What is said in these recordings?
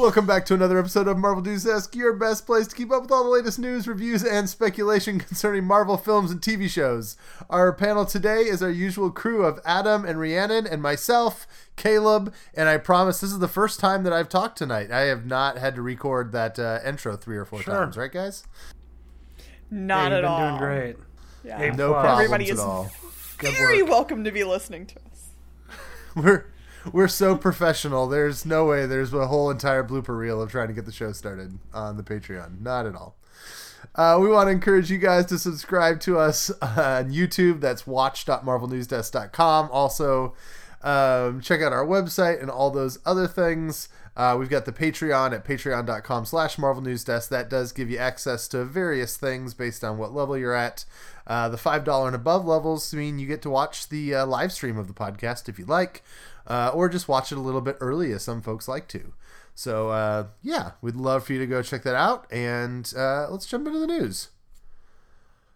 Welcome back to another episode of Marvel News Desk, your best place to keep up with all the latest news, reviews, and speculation concerning Marvel films and TV shows. Our panel today is our usual crew of Adam and Rhiannon and myself, Caleb, and I promise this is the first time that I've talked tonight. I have not had to record that uh, intro three or four Sure. times, right, guys? Not yeah, at you've been all. doing great. Yeah. Hey, No Plus. problems Everybody at is all. Good very welcome to be listening to us. We're we're so professional. There's no way there's a whole entire blooper reel of trying to get the show started on the Patreon. Not at all. Uh, we want to encourage you guys to subscribe to us on YouTube. That's watch.marvelnewsdesk.com. Also, um, check out our website and all those other things. Uh, we've got the Patreon at patreon.com slash Marvel News Desk. That does give you access to various things based on what level you're at. Uh, the $5 and above levels mean you get to watch the uh, live stream of the podcast if you like, uh, or just watch it a little bit early, as some folks like to. So, uh, yeah, we'd love for you to go check that out. And uh, let's jump into the news.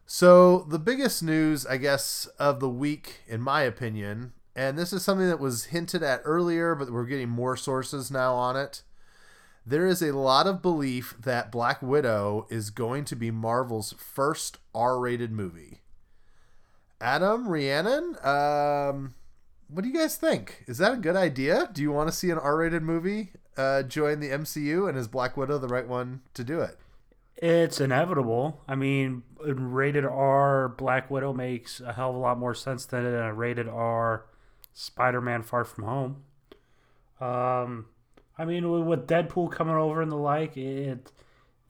So, the biggest news, I guess, of the week, in my opinion, and this is something that was hinted at earlier, but we're getting more sources now on it. There is a lot of belief that Black Widow is going to be Marvel's first R rated movie. Adam, Rhiannon, um, what do you guys think? Is that a good idea? Do you want to see an R rated movie uh, join the MCU? And is Black Widow the right one to do it? It's inevitable. I mean, rated R Black Widow makes a hell of a lot more sense than a rated R Spider Man Far From Home. Um, I mean, with- with Deadpool coming over and the like, it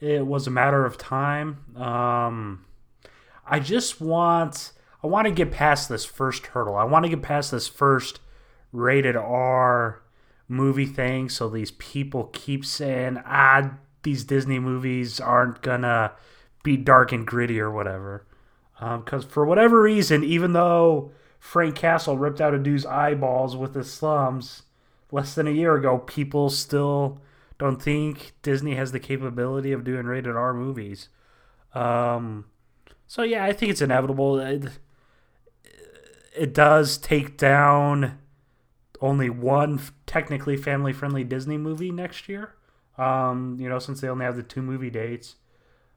it was a matter of time. Um, I just want I want to get past this first hurdle. I want to get past this first rated R movie thing so these people keep saying ah these Disney movies aren't gonna be dark and gritty or whatever. Because for whatever reason, even though Frank Castle ripped out a dude's eyeballs with his slums less than a year ago, people still don't think Disney has the capability of doing rated R movies. Um, so yeah, I think it's inevitable. It, does take down only one technically family friendly Disney movie next year. Um, you know, since they only have the two movie dates.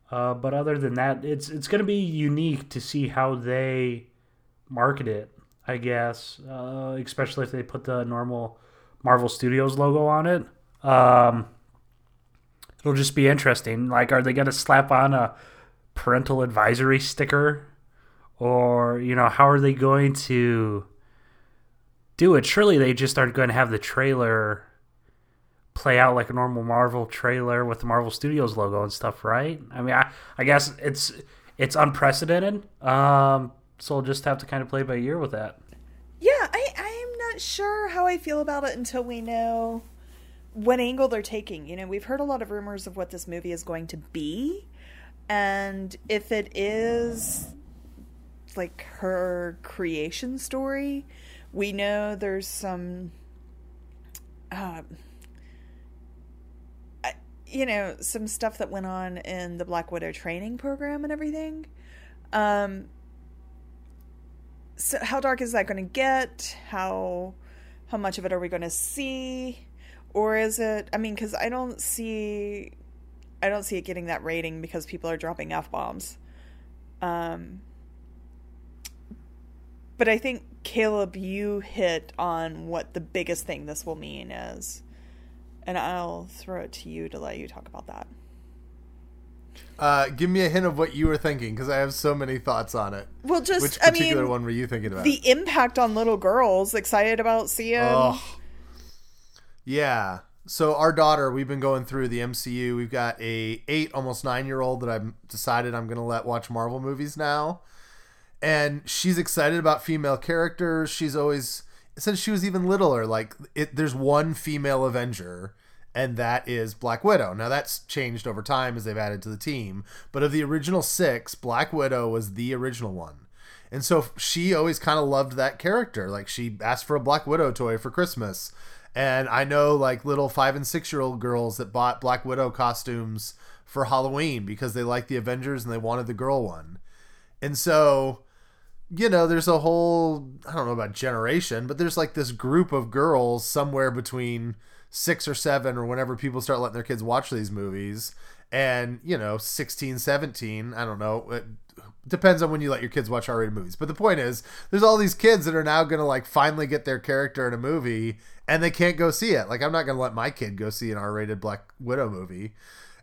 Uh, but other than that, it's it's going to be unique to see how they market it. I guess, uh, especially if they put the normal Marvel Studios logo on it. Um, it'll just be interesting. Like, are they going to slap on a parental advisory sticker, or you know, how are they going to do it? Surely they just aren't going to have the trailer play out like a normal Marvel trailer with the Marvel Studios logo and stuff, right? I mean, I, I guess it's it's unprecedented. Um, so we'll just have to kind of play by ear with that. Yeah, I I'm not sure how I feel about it until we know what angle they're taking. You know, we've heard a lot of rumors of what this movie is going to be, and if it is like her creation story, we know there's some I- you know, some stuff that went on in the Black Widow training program and everything. Um so how dark is that going to get? How how much of it are we going to see? Or is it I mean cuz I don't see I don't see it getting that rating because people are dropping f-bombs. Um but I think Caleb you hit on what the biggest thing this will mean is. And I'll throw it to you to let you talk about that. Uh, give me a hint of what you were thinking because I have so many thoughts on it. Well, just Which I particular mean, one were you thinking about? the impact on little girls. Excited about seeing. Oh, yeah. So our daughter, we've been going through the MCU. We've got a eight, almost nine year old that I've decided I'm going to let watch Marvel movies now, and she's excited about female characters. She's always since she was even littler. Like it, there's one female Avenger, and that is Black Widow. Now that's changed over time as they've added to the team, but of the original six, Black Widow was the original one. And so she always kind of loved that character. Like she asked for a Black Widow toy for Christmas. And I know like little five and six year old girls that bought Black Widow costumes for Halloween because they liked the Avengers and they wanted the girl one. And so, you know, there's a whole, I don't know about generation, but there's like this group of girls somewhere between six or seven or whenever people start letting their kids watch these movies and you know 16 17 i don't know it depends on when you let your kids watch r-rated movies. But the point is there's all these kids that are now gonna like finally get their character in a movie and they can't go see it. Like i'm not gonna let my kid go see an r-rated black widow movie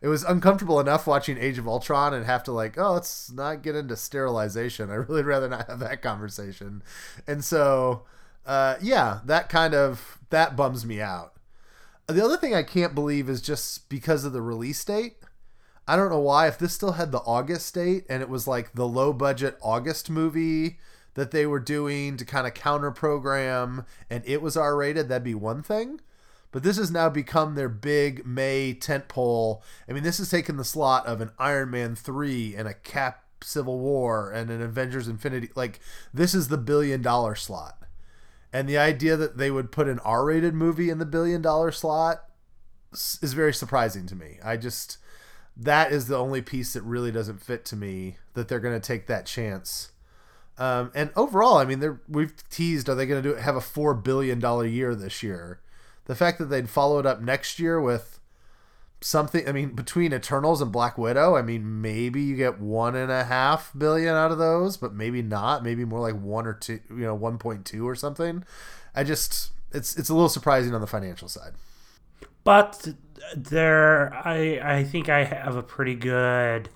it was uncomfortable enough watching age of ultron and have to like oh let's not get into sterilization i really rather not have that conversation and so uh, yeah that kind of that bums me out the other thing I can't believe is just because of the release date. I don't know why. If this still had the August date and it was like the low budget August movie that they were doing to kind of counter program and it was R rated, that'd be one thing. But this has now become their big May tentpole. I mean, this has taken the slot of an Iron Man 3 and a Cap Civil War and an Avengers Infinity. Like, this is the billion dollar slot. And the idea that they would put an R rated movie in the billion dollar slot is very surprising to me. I just, that is the only piece that really doesn't fit to me that they're going to take that chance. Um, and overall, I mean, we've teased, are they going to do have a $4 billion year this year? The fact that they'd follow it up next year with something, I mean, between Eternals and Black Widow, I mean, maybe you get one and a half billion out of those, but maybe not. Maybe more like one or two, you know, 1.2 or something. I just, it's, it's a little surprising on the financial side. But there, I, I think I have a pretty good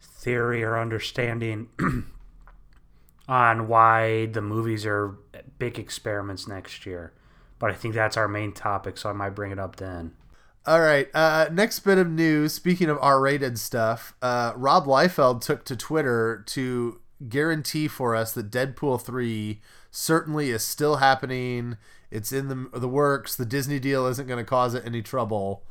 theory or understanding on why the movies are big experiments next year. But I think that's our main topic, so I might bring it up then. All right. Uh, next bit of news. Speaking of R-rated stuff, uh, Rob Liefeld took to Twitter to guarantee for us that Deadpool three certainly is still happening. It's in the the works. The Disney deal isn't going to cause it any trouble.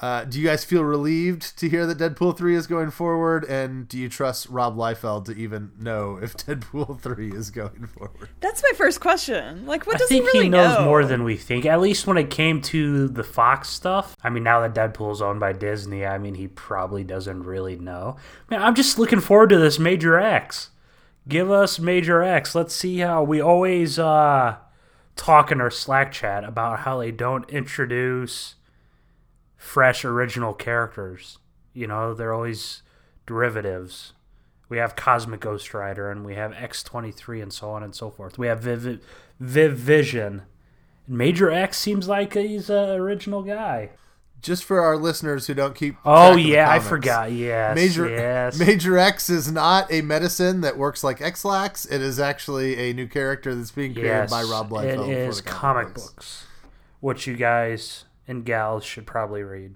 Uh, do you guys feel relieved to hear that Deadpool 3 is going forward? And do you trust Rob Liefeld to even know if Deadpool 3 is going forward? That's my first question. Like, what I does think he really he knows know? more than we think. At least when it came to the Fox stuff. I mean, now that Deadpool's owned by Disney, I mean, he probably doesn't really know. Man, I'm just looking forward to this Major X. Give us Major X. Let's see how we always uh, talk in our Slack chat about how they don't introduce fresh original characters. You know, they're always derivatives. We have Cosmic Ghost Rider and we have X23 and so on and so forth. We have Viv, Viv Vision. Major X seems like he's an original guy. Just for our listeners who don't keep. Oh track of the yeah, I forgot. Yes, Major yes. Major X is not a medicine that works like X-Lax. It is actually a new character that's being created yes, by Rob Liefeld. It for is comic books, which you guys and gals should probably read.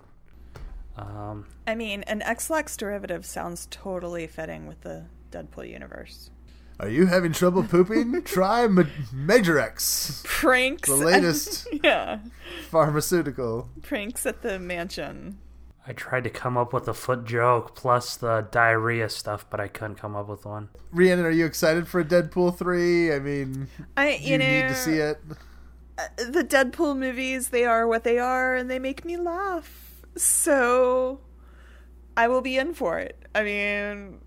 Um, I mean, an X-Lax derivative sounds totally fitting with the Deadpool universe. Are you having trouble pooping? Try Ma- Major X, Pranks. the latest yeah, pharmaceutical. pranks at the mansion. I tried to come up with a foot joke plus the diarrhea stuff, but I couldn't come up with one. Rhiannon, are you excited for Deadpool three? I mean, I, you, you know, need to see it. The Deadpool movies, they are what they are, and they make me laugh. So, I will be in for it. I mean,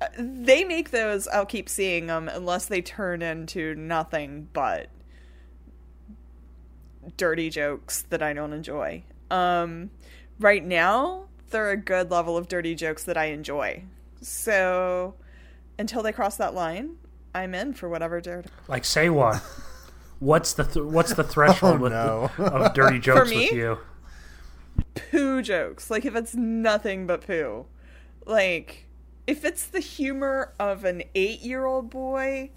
uh, they make those. I'll keep seeing them unless they turn into nothing but dirty jokes that I don't enjoy. Um, right now, they're a good level of dirty jokes that I enjoy. So, until they cross that line, I'm in for whatever dirty. Like, say one. What's the th- what's the threshold Oh, with no. of dirty jokes me? with you? poo jokes. Like if it's nothing but poo. Like if it's the humor of an 8-year-old boy,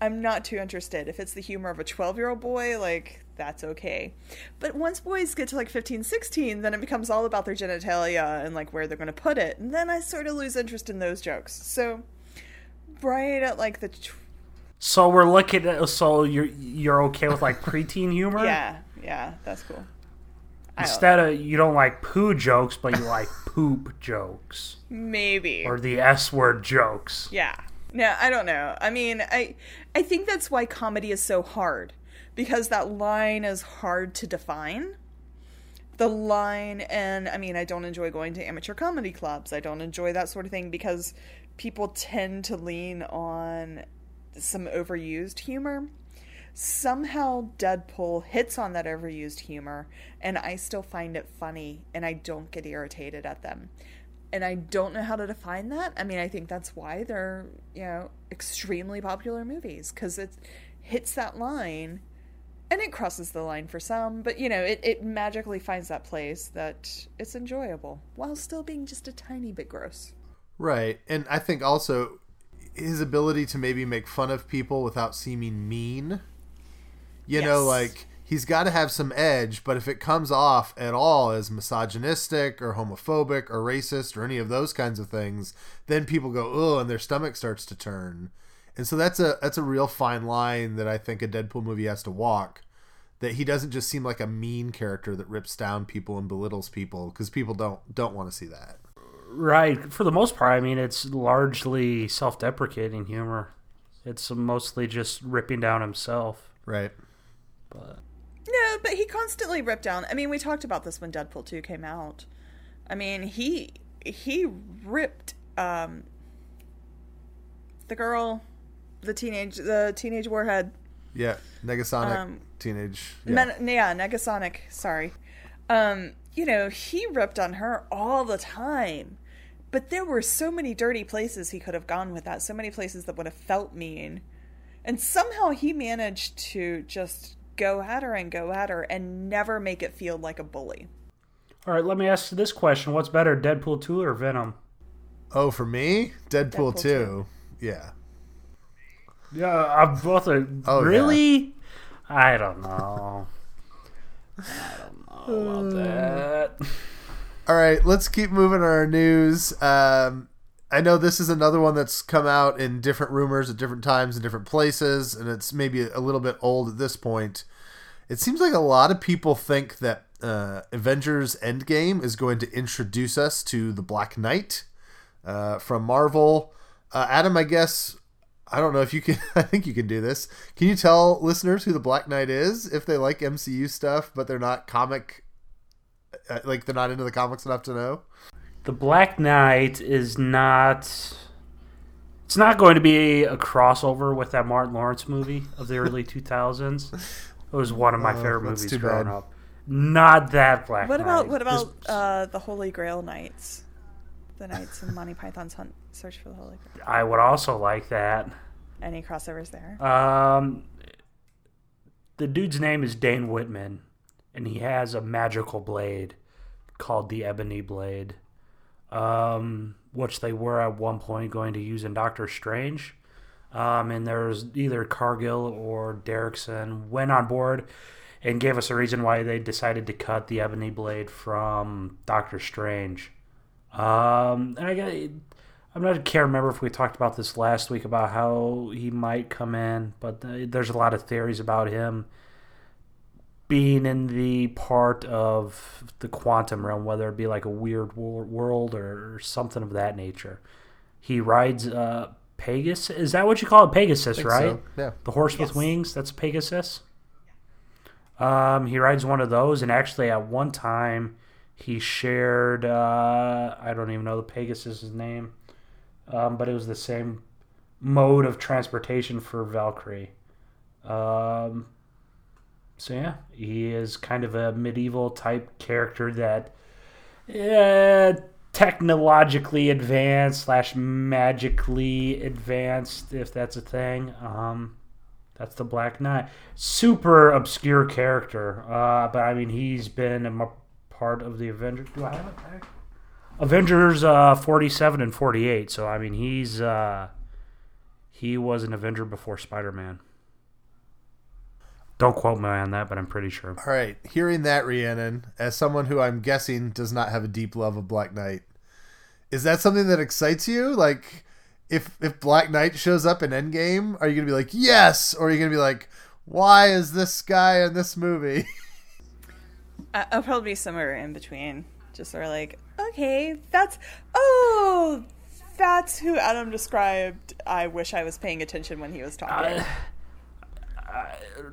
I'm not too interested. If it's the humor of a 12-year-old boy, like that's okay. But once boys get to like 15, 16, then it becomes all about their genitalia and like where they're going to put it. And then I sort of lose interest in those jokes. So right at like the tw- So we're looking at. So you're you're okay with like preteen humor? yeah, yeah, that's cool. Instead of you don't like poo jokes, but you like poop jokes maybe or the S word jokes. Yeah. No, I don't know. I mean, I I think that's why comedy is so hard because that line is hard to define. The line and I mean, I don't enjoy going to amateur comedy clubs. I don't enjoy that sort of thing because people tend to lean on some overused humor. somehow Deadpool hits on that overused humor, and I still find it funny, and I don't get irritated at them. And I don't know how to define that. I mean, I think that's why they're, you know, extremely popular movies, because it hits that line, and it crosses the line for some, but, you know, it, it magically finds that place that it's enjoyable, while still being just a tiny bit gross. Right. And I think also his ability to maybe make fun of people without seeming mean. You know, like he's got to have some edge, but if it comes off at all as misogynistic or homophobic or racist or any of those kinds of things, then people go, "Oh," and their stomach starts to turn. And so that's a that's a real fine line that I think a Deadpool movie has to walk. That he doesn't just seem like a mean character that rips down people and belittles people because people don't don't want to see that. Right. For the most part, I mean, it's largely self-deprecating humor. It's mostly just ripping down himself. Right. But No, but he constantly ripped down. I mean, we talked about this when Deadpool 2 came out. I mean, he he ripped um the girl, the teenage the teenage warhead. Yeah, Negasonic Um, teenage. Yeah. Men, yeah, Negasonic, sorry. Um, you know, he ripped on her all the time. But there were so many dirty places he could have gone with that, so many places that would have felt mean. And somehow he managed to just go at her and go at her and never make it feel like a bully. all right, let me ask you this question: What's better, Deadpool two or Venom? oh, for me, Deadpool, Deadpool 2. Yeah. Yeah, I'm both. A, Oh, yeah. really? I don't know. I don't know about that. All right, let's keep moving on our news. Um, I know this is another one that's come out in different rumors at different times in different places, and it's maybe a little bit old at this point. It seems like a lot of people think that uh, Avengers Endgame is going to introduce us to the Black Knight uh, from Marvel. Uh, Adam, I guess I don't know if you can. I think you can do this. Can you tell listeners who the Black Knight is if they like MCU stuff, but they're not comic, uh, like they're not into the comics enough to know? The Black Knight is not. It's not going to be a crossover with that Martin Lawrence movie of the early 2000s. It was one of my Oh, favorite movies too growing bad. up. Not that Black What Knight. about what about This- uh, the Holy Grail Knights? The Knights in Monty Python's Hunt Search for the Holy Grail. I would also like that. Any crossovers there? Um, the dude's name is Dane Whitman, and he has a magical blade called the Ebony Blade, um, which they were at one point going to use in Doctor Strange. Um, and there's either Cargill or Derrickson went on board and gave us a reason why they decided to cut the Ebony Blade from Doctor Strange. Um, and I got. I'm not can't remember if we talked about this last week about how he might come in, but uh, there's a lot of theories about him being in the part of the quantum realm, whether it be like a weird world or something of that nature. He rides uh, Pegasus. Is that what you call it? Pegasus, Think right? so, Yeah. The horse with wings. That's Pegasus. Um, he rides one of those, and actually, at one time, he shared. Uh, I don't even know the Pegasus's name, um, but it was the same mode of transportation for Valkyrie. Um, so yeah, he is kind of a medieval type character that, uh, technologically advanced slash magically advanced, if that's a thing. Um, that's the Black Knight. Super obscure character, uh, but I mean he's been a part of the Avengers. Do I have it back? Avengers uh, forty-seven and forty-eight. So I mean he's uh, he was an Avenger before Spider-Man. Don't quote me on that, but I'm pretty sure. All right. Hearing that, Rhiannon, as someone who I'm guessing does not have a deep love of Black Knight, is that something that excites you? Like, if if Black Knight shows up in Endgame, are you gonna be like yes, or are you gonna be like, why is this guy in this movie? I- I'll probably be somewhere in between. Just sort of like, okay, that's oh, that's who Adam described. I wish I was paying attention when he was talking.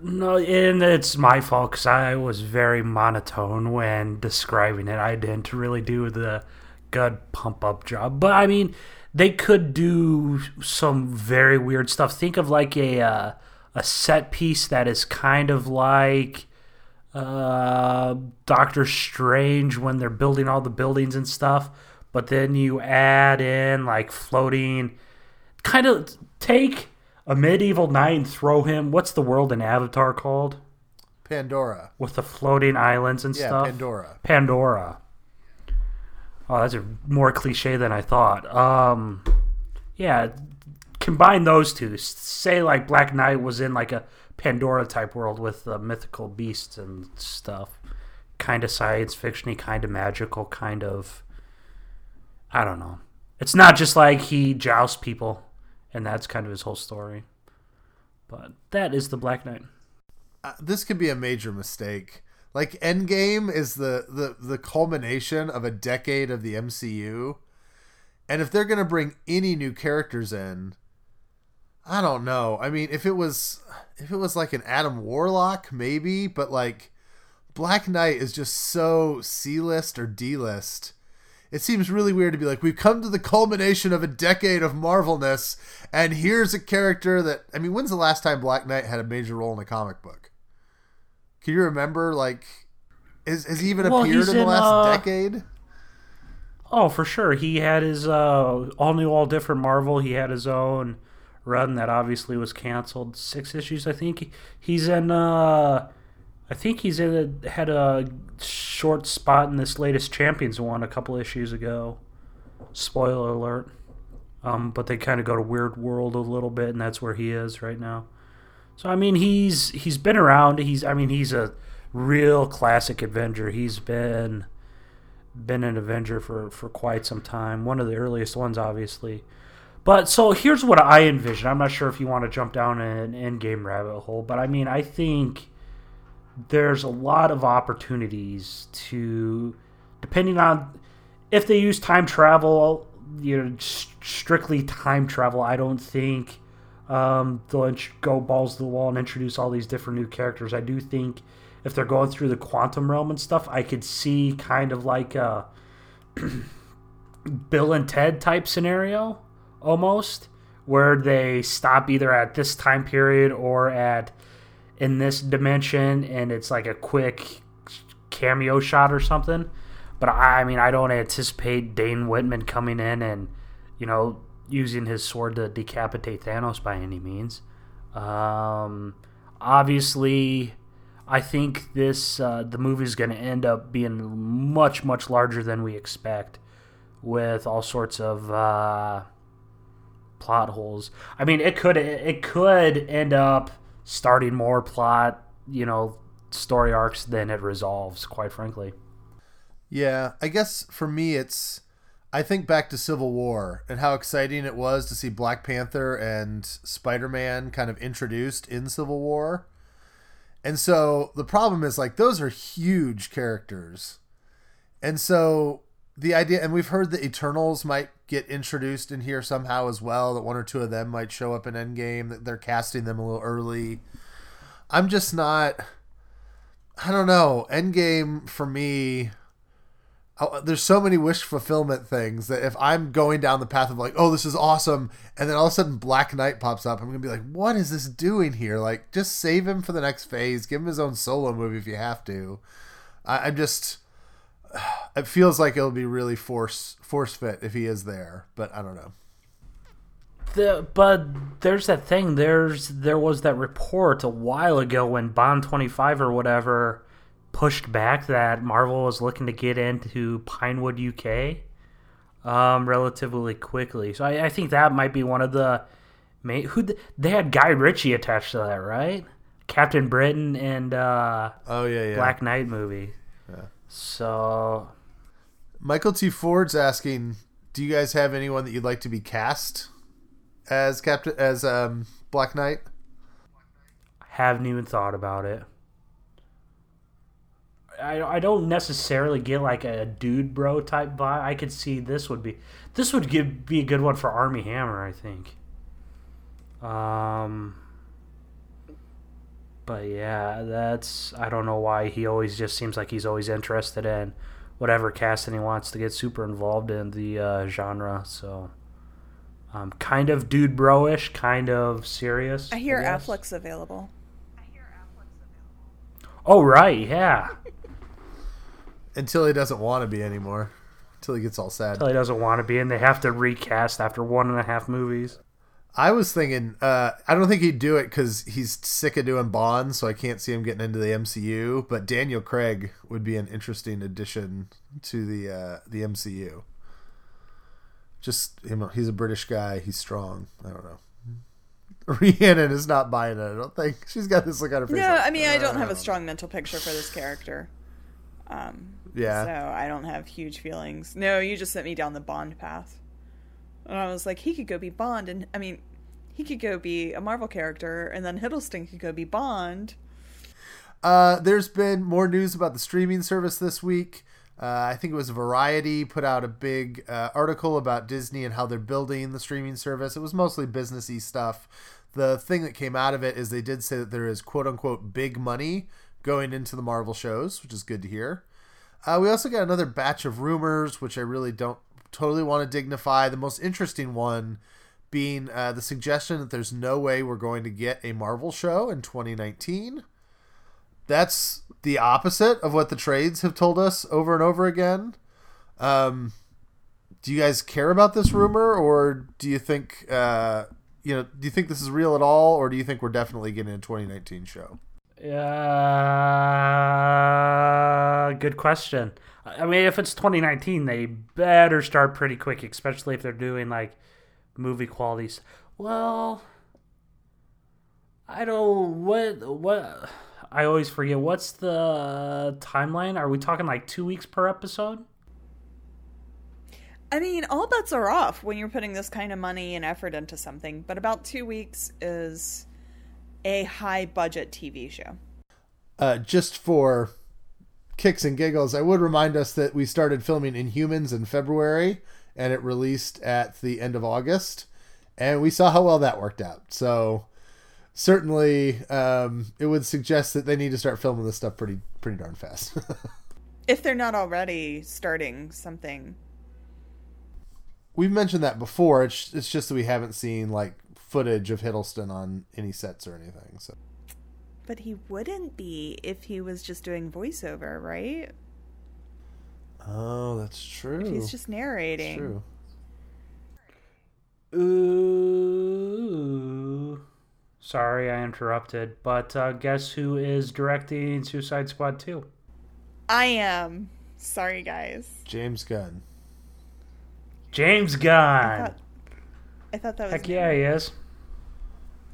No, and it's my fault because I was very monotone when describing it. I didn't really do the good pump up job. But I mean, they could do some very weird stuff. Think of like a uh, a set piece that is kind of like uh, Doctor Strange when they're building all the buildings and stuff. But then you add in like floating, kind of take a medieval knight and throw him. What's the world in Avatar called? Pandora. With the floating islands and stuff? Yeah, stuff. Pandora. Pandora. Oh, that's a more cliche than I thought. Um, yeah, combine those two. Say like Black Knight was in like a Pandora type world with uh, mythical beasts and stuff. Kind of science fictiony, kind of magical, kind of. I don't know. It's not just like he jousts people, and that's kind of his whole story. But that is the Black Knight. Uh, this could be a major mistake. Like Endgame is the, the the culmination of a decade of the MCU. And if they're going to bring any new characters in, I don't know. I mean, if it was if it was like an Adam Warlock maybe, but like Black Knight is just so C-list or D-list. It seems really weird to be like, we've come to the culmination of a decade of Marvelness, and here's a character that I mean, when's the last time Black Knight had a major role in a comic book? Can you remember like has, has he even Well, appeared in the in, last uh, decade? Oh, for sure. He had his uh, all new, all different Marvel. He had his own run that obviously was canceled. Six issues, I think. He's in. Uh, I think he's in. A, had a short spot in this latest Champions one a couple issues ago. Spoiler alert. Um, but they kind of go to Weird World a little bit, and that's where he is right now. So I mean, he's he's been around. He's I mean, he's a real classic Avenger. He's been been an Avenger for, for quite some time. One of the earliest ones, obviously. But so here's what I envision. I'm not sure if you want to jump down an endgame rabbit hole, but I mean, I think there's a lot of opportunities to, depending on if they use time travel, you know, strictly time travel. I don't think um, they'll go balls to the wall and introduce all these different new characters. I do think if they're going through the quantum realm and stuff, I could see kind of like a Bill and Ted type scenario almost, where they stop either at this time period or at in this dimension, and it's like a quick cameo shot or something. But I, mean, I don't anticipate Dane Whitman coming in and you know using his sword to decapitate Thanos by any means. Um, obviously, I think this uh, the movie is going to end up being much much larger than we expect, with all sorts of uh, plot holes. I mean, it could it could end up starting more plot, you know, story arcs than it resolves. Quite frankly. Yeah, I guess for me it's I think back to Civil War and how exciting it was to see Black Panther and Spider-Man kind of introduced in Civil War. And so the problem is like those are huge characters. And so the idea and we've heard the Eternals might get introduced in here somehow as well, that one or two of them might show up in Endgame, that they're casting them a little early. I'm just not I don't know. Endgame for me Oh, there's so many wish fulfillment things that if I'm going down the path of like, oh, this is awesome, and then all of a sudden Black Knight pops up, I'm gonna be like, what is this doing here? Like, just save him for the next phase, give him his own solo movie if you have to. I, I'm just, it feels like it'll be really force force fit if he is there, but I don't know. The, but there's that thing. There's there was that report a while ago when Bond 25 or whatever pushed back that Marvel was looking to get into Pinewood, UK, um, relatively quickly. So I, I think that might be one of the main. Who they had Guy Ritchie attached to that, right? Captain Britain and uh, Oh yeah, yeah. Black Knight movie. So Michael T. Ford's asking, do you guys have anyone that you'd like to be cast as Captain as um Black Knight? haven't even thought about it. I, I don't necessarily get like a dude bro type vibe. I could see this would be this would give be a good one for Armie Hammer. I think. Um. But yeah, that's I don't know why he always just seems like he's always interested in whatever casting he wants to get super involved in the uh, genre. So, Um, kind of dude bro-ish, kind of serious. I hear guess. Affleck's available. Oh right, yeah. Until he doesn't want to be anymore. Until he gets all sad. Until he doesn't want to be, and they have to recast after one and a half movies. I was thinking, uh, I don't think he'd do it because he's sick of doing Bond, so I can't see him getting into the MCU. But Daniel Craig would be an interesting addition to the uh, the MCU. Just him, he's a British guy. He's strong. I don't know. Rhiannon is not buying it. I don't think she's got this look on her face. No, like, I mean I don't have "Uh, a strong mental picture for this character. Um, Yeah. So I don't have huge feelings. No, you just sent me down the Bond path. And I was like, he could go be Bond, and I mean, he could go be a Marvel character, and then Hiddleston could go be Bond. Uh, there's been more news about the streaming service this week. Uh, I think it was Variety put out a big uh, article about Disney and how they're building the streaming service. It was mostly businessy stuff. The thing that came out of it is they did say that there is quote unquote big money going into the Marvel shows, which is good to hear. Uh, we also got another batch of rumors, which I really don't totally want to dignify. The most interesting one being uh, the suggestion that there's no way we're going to get a Marvel show in 2019 that's the opposite of what the trades have told us over and over again. Um, do you guys care about this rumor, or do you think uh, you know? Do you think this is real at all, or do you think we're definitely getting a 2019 show? Uh, good question. I mean, if it's 2019, they better start pretty quick, especially if they're doing like movie qualities. Well, I don't what what I always forget. What's the timeline? Are we talking like two weeks per episode? I mean, all bets are off when you're putting this kind of money and effort into something, but about two weeks is a high budget TV show. Uh, just for kicks and giggles, I would remind us that we started filming Inhumans in February, and it released at the end of August, and we saw how well that worked out. So certainly, um, it would suggest that they need to start filming this stuff pretty pretty darn fast. If they're not already starting something. We've mentioned that before. It's it's just that we haven't seen like footage of Hiddleston on any sets or anything. So But he wouldn't be if he was just doing voiceover, right? oh, that's true. He's just narrating. true. Ooh. Sorry, I interrupted. But uh, guess who is directing Suicide Squad 2? I am. Sorry, guys. James Gunn. James I Gunn. thought, I thought that was. Heck yeah, he is.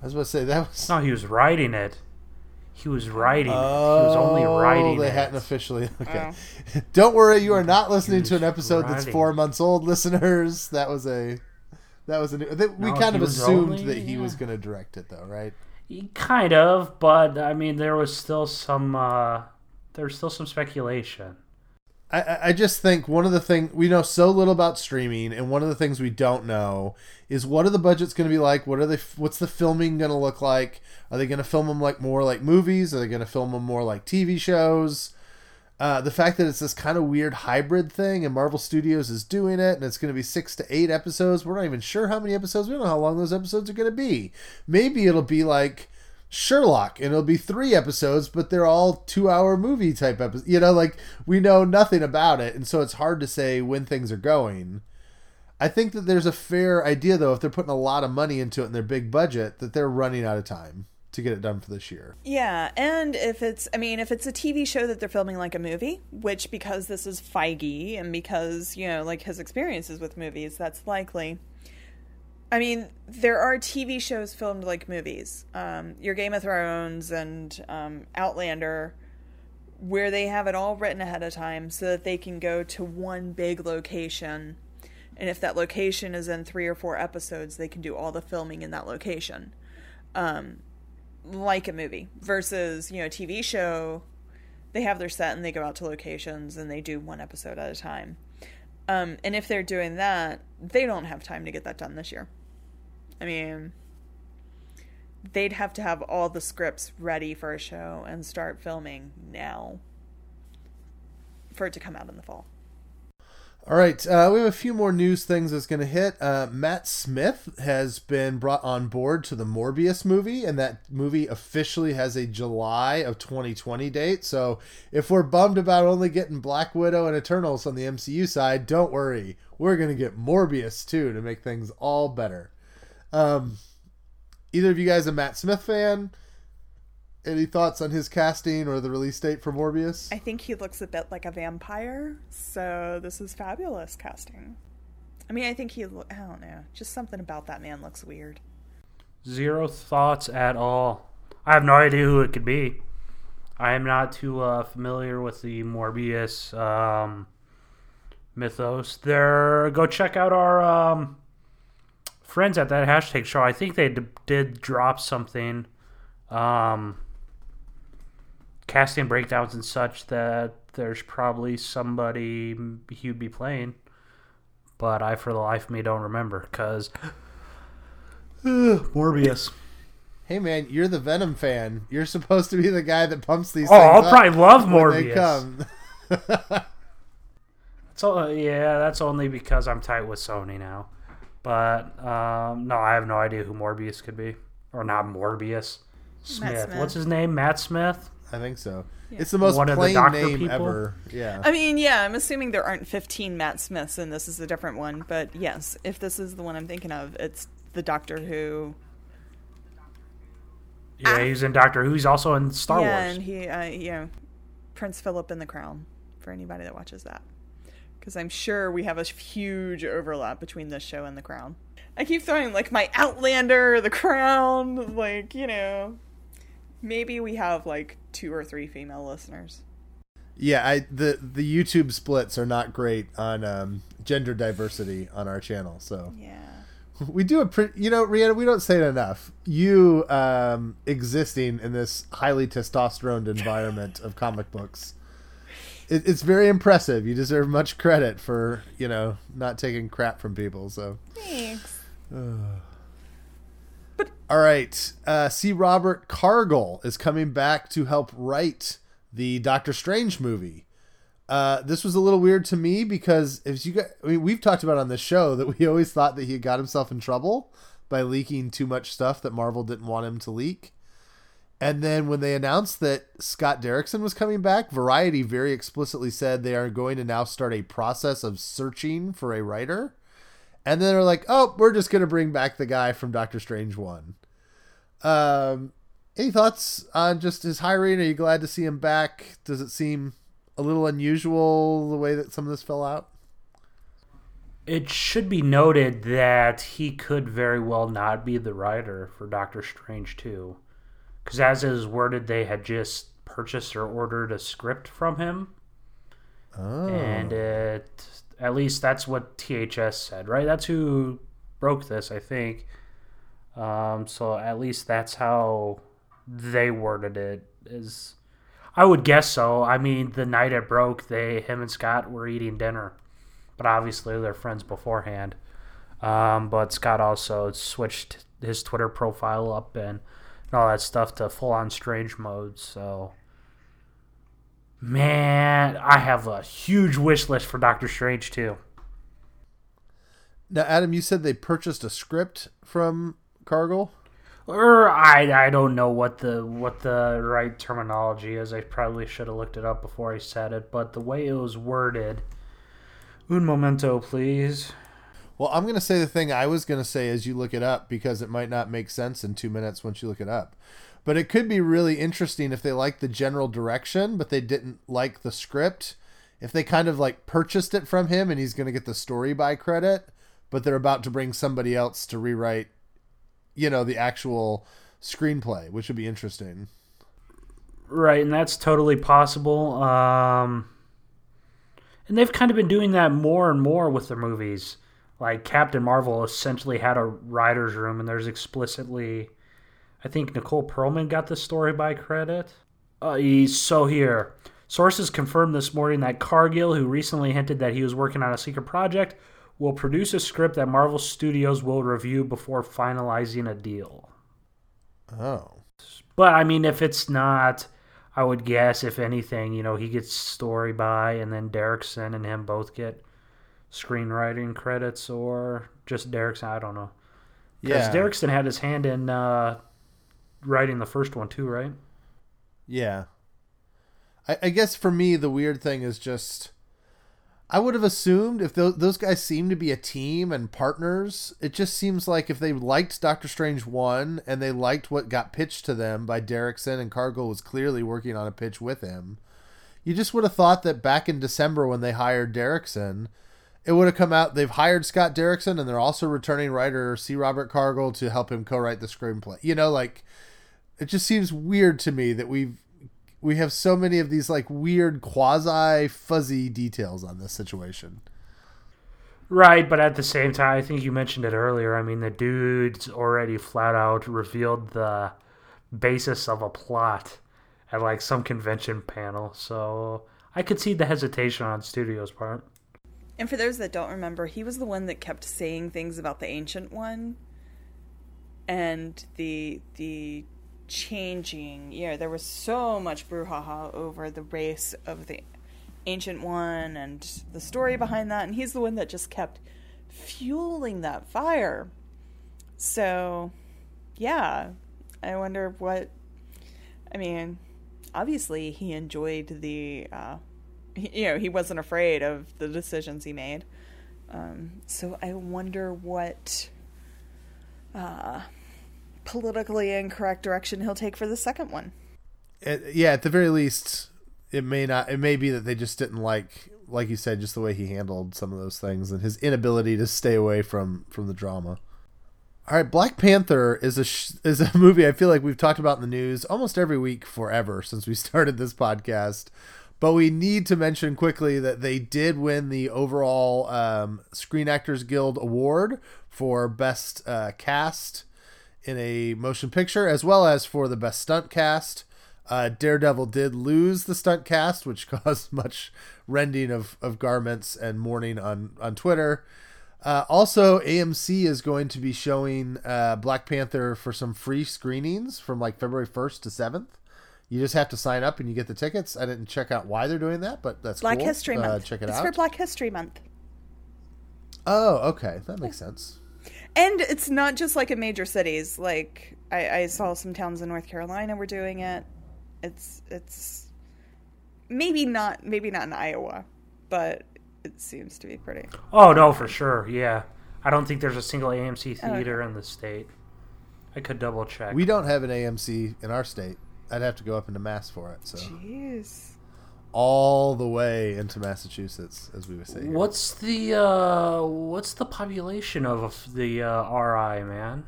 I was about to say that was. No, he was writing it. He was writing it. He was only writing Oh, they it. hadn't officially. Okay. Oh. Don't worry, you are not listening to an episode that's four months old, listeners. That was a. That was a new. That, we No, kind of assumed only- that he yeah. was going to direct it, though, right? He- Kind of, but I mean, there was still some. Uh, there's still some speculation. I- I, just think one of the things we know so little about streaming, and one of the things we don't know is what are the budgets going to be like? What are they? What's the filming going to look like? Are they going to film them like more like movies? Are they going to film them more like TV shows? Uh, the fact that it's this kind of weird hybrid thing, and Marvel Studios is doing it, and it's going to be six to eight episodes. We're not even sure how many episodes. We don't know how long those episodes are going to be. Maybe it'll be like Sherlock, and it'll be three episodes, but they're all two-hour movie type episodes. You know, like we know nothing about it, and so it's hard to say when things are going. I think that there's a fair idea, though, if they're putting a lot of money into it and their big budget, that they're running out of time to get it done for this year. Yeah, and if it's, I mean, if it's a TV show that they're filming like a movie, which because this is Feige and because, you know, like his experiences with movies, that's likely. I mean, there are TV shows filmed like movies. Um, your Game of Thrones and um, Outlander, where they have it all written ahead of time so that they can go to one big location. And if that location is in three or four episodes, they can do all the filming in that location. Um, like a movie versus you know a TV show they have their set and they go out to locations and they do one episode at a time um, and if they're doing that they don't have time to get that done this year I mean they'd have to have all the scripts ready for a show and start filming now for it to come out in the fall All right, uh, we have a few more news things that's going to hit. Uh, Matt Smith has been brought on board to the Morbius movie, and that movie officially has a July of 2020 date. So if we're bummed about only getting Black Widow and Eternals on the MCU side, don't worry. We're going to get Morbius too to make things all better. Um, either of you guys a Matt Smith fan? Any thoughts on his casting or the release date for Morbius? I think he looks a bit like a vampire, so this is fabulous casting. I mean, I think he, lo- I don't know, just something about that man looks weird. Zero thoughts at all. I have no idea who it could be. I am not too uh, familiar with the Morbius um, mythos. There, go check out our um, friends at that hashtag show. I think they d- did drop something, um, casting breakdowns and such. That there's probably somebody he'd be playing, but I, for the life of me, don't remember because Morbius. Hey man, you're the Venom fan. You're supposed to be the guy that pumps these. Oh, things I'll up probably love when they Morbius. come. So uh, yeah, that's only because I'm tight with Sony now. But um, no, I have no idea who Morbius could be, or not Morbius. Smith. Smith. What's his name? Matt Smith. I think so. It's the most One of the name people? ever. Yeah. I mean, yeah, I'm assuming there aren't 15 Matt Smiths and this is a different one, but yes, if this is the one I'm thinking of, it's the Doctor Who. Yeah, Ah. he's in Doctor Who. He's also in Star yeah, Wars. and he, uh, you know, Prince Philip in the Crown for anybody that watches that. Because I'm sure we have a huge overlap between this show and The Crown. I keep throwing like my Outlander, The Crown, like, you know, maybe we have like two or three female listeners. Yeah, I the the YouTube splits are not great on um, gender diversity on our channel. So Yeah. we do a pretty, you know, Rhiannon, we don't say it enough. You um, existing in this highly testosterone environment of comic books, it, it's very impressive. You deserve much credit for you know not taking crap from people. So. Thanks. but All right. Uh, C. Robert Cargill is coming back to help write the Doctor Strange movie. Uh, this was a little weird to me because if you got, I mean, we've talked about on this show that we always thought that he got himself in trouble by leaking too much stuff that Marvel didn't want him to leak. And then when they announced that Scott Derrickson was coming back, Variety very explicitly said they are going to now start a process of searching for a writer. And then they're like, "Oh, we're just going to bring back the guy from Doctor Strange 1." Um, any thoughts on just his hiring? Are you glad to see him back? Does it seem a little unusual the way that some of this fell out? It should be noted that he could very well not be the writer for Doctor Strange 2. Because as is worded, they had just purchased or ordered a script from him. Oh, And it, at least that's what THS said, right? That's who broke this, I think. Um, so at least that's how they worded it. Is I would guess so. I mean, the night it broke, they him and Scott were eating dinner, but obviously they're friends beforehand. Um, but Scott also switched his Twitter profile up and all that stuff to full on strange mode. So, man, I have a huge wish list for Doctor Strange too. now Adam, you said they purchased a script from Cargill. Or I I don't know what the what the right terminology is. I probably should have looked it up before I said it, but the way it was worded. Un momento, please. Well, I'm going to say the thing I was going to say as you look it up because it might not make sense in two minutes once you look it up. But it could be really interesting if they like the general direction, but they didn't like the script. If they kind of like purchased it from him and he's going to get the story by credit, but they're about to bring somebody else to rewrite, you know, the actual screenplay, which would be interesting. Right, and that's totally possible. Um, and they've kind of been doing that more and more with their movies. Like Captain Marvel essentially had a writer's room, and there's explicitly, I think Nicole Perlman got the story by credit. Uh, he's- so here, sources confirmed this morning that Cargill, who recently hinted that he was working on a secret project, will produce a script that Marvel Studios will review before finalizing a deal. Oh. But I mean, if it's not, I would guess if anything, you know, he gets story by, and then Derrickson and him both get screenwriting credits or just Derrickson. I don't know. Yeah. Derrickson had his hand in uh, writing the first one too, right? Yeah. I, I guess for me, the weird thing is just. I would have assumed if those, those guys seem to be a team and partners, it just seems like if they liked Doctor Strange 1 and they liked what got pitched to them by Derrickson and Cargill was clearly working on a pitch with him, you just would have thought that back in December when they hired Derrickson, it would have come out they've hired Scott Derrickson and they're also returning writer C. Robert Cargill to help him co-write the screenplay. You know, like it just seems weird to me that we've we have so many of these like weird quasi fuzzy details on this situation. Right, but at the same time, I think you mentioned it earlier. I mean, the dude's already flat out revealed the basis of a plot at like some convention panel, so I could see the hesitation on studio's part. And for those that don't remember, he was the one that kept saying things about the ancient one and the the changing. Yeah, there was so much brouhaha over the race of the ancient one and the story behind that, and he's the one that just kept fueling that fire. So, yeah, I wonder what. I mean, obviously he enjoyed the. Uh, he- you know, he wasn't afraid of the decisions he made. Um, so I wonder what uh, politically incorrect direction he'll take for the second one. It, yeah, at the very least, it may not. It may be that they just didn't like, like you said, just the way he handled some of those things and his inability to stay away from from the drama. All right, Black Panther is a sh- is a movie I feel like we've talked about in the news almost every week forever since we started this podcast. But we need to mention quickly that they did win the overall um, Screen Actors Guild Award for Best uh, Cast in a Motion Picture, as well as for the Best Stunt Cast. Uh, Daredevil did lose the stunt cast, which caused much rending of, of garments and mourning on, on Twitter. Uh, also, AMC is going to be showing uh, Black Panther for some free screenings from like February 1st to 7th. You just have to sign up and you get the tickets. I didn't check out why they're doing that, but that's Black cool. History Uh, Month. check it it's out. for Black History Month. oh, okay. That makes sense. And it's not just like in major cities. Like I, I saw some towns in North Carolina were doing it. It's it's maybe not maybe not in Iowa, but it seems to be pretty. Oh no, for sure. Yeah, I don't think there's a single AMC Oh, theater in the state. I could double check. We don't have an AMC in our state. I'd have to go up into Mass for it. So Jeez. all the way into Massachusetts, as we would say. here. What's the uh, what's the population of the uh, RI man?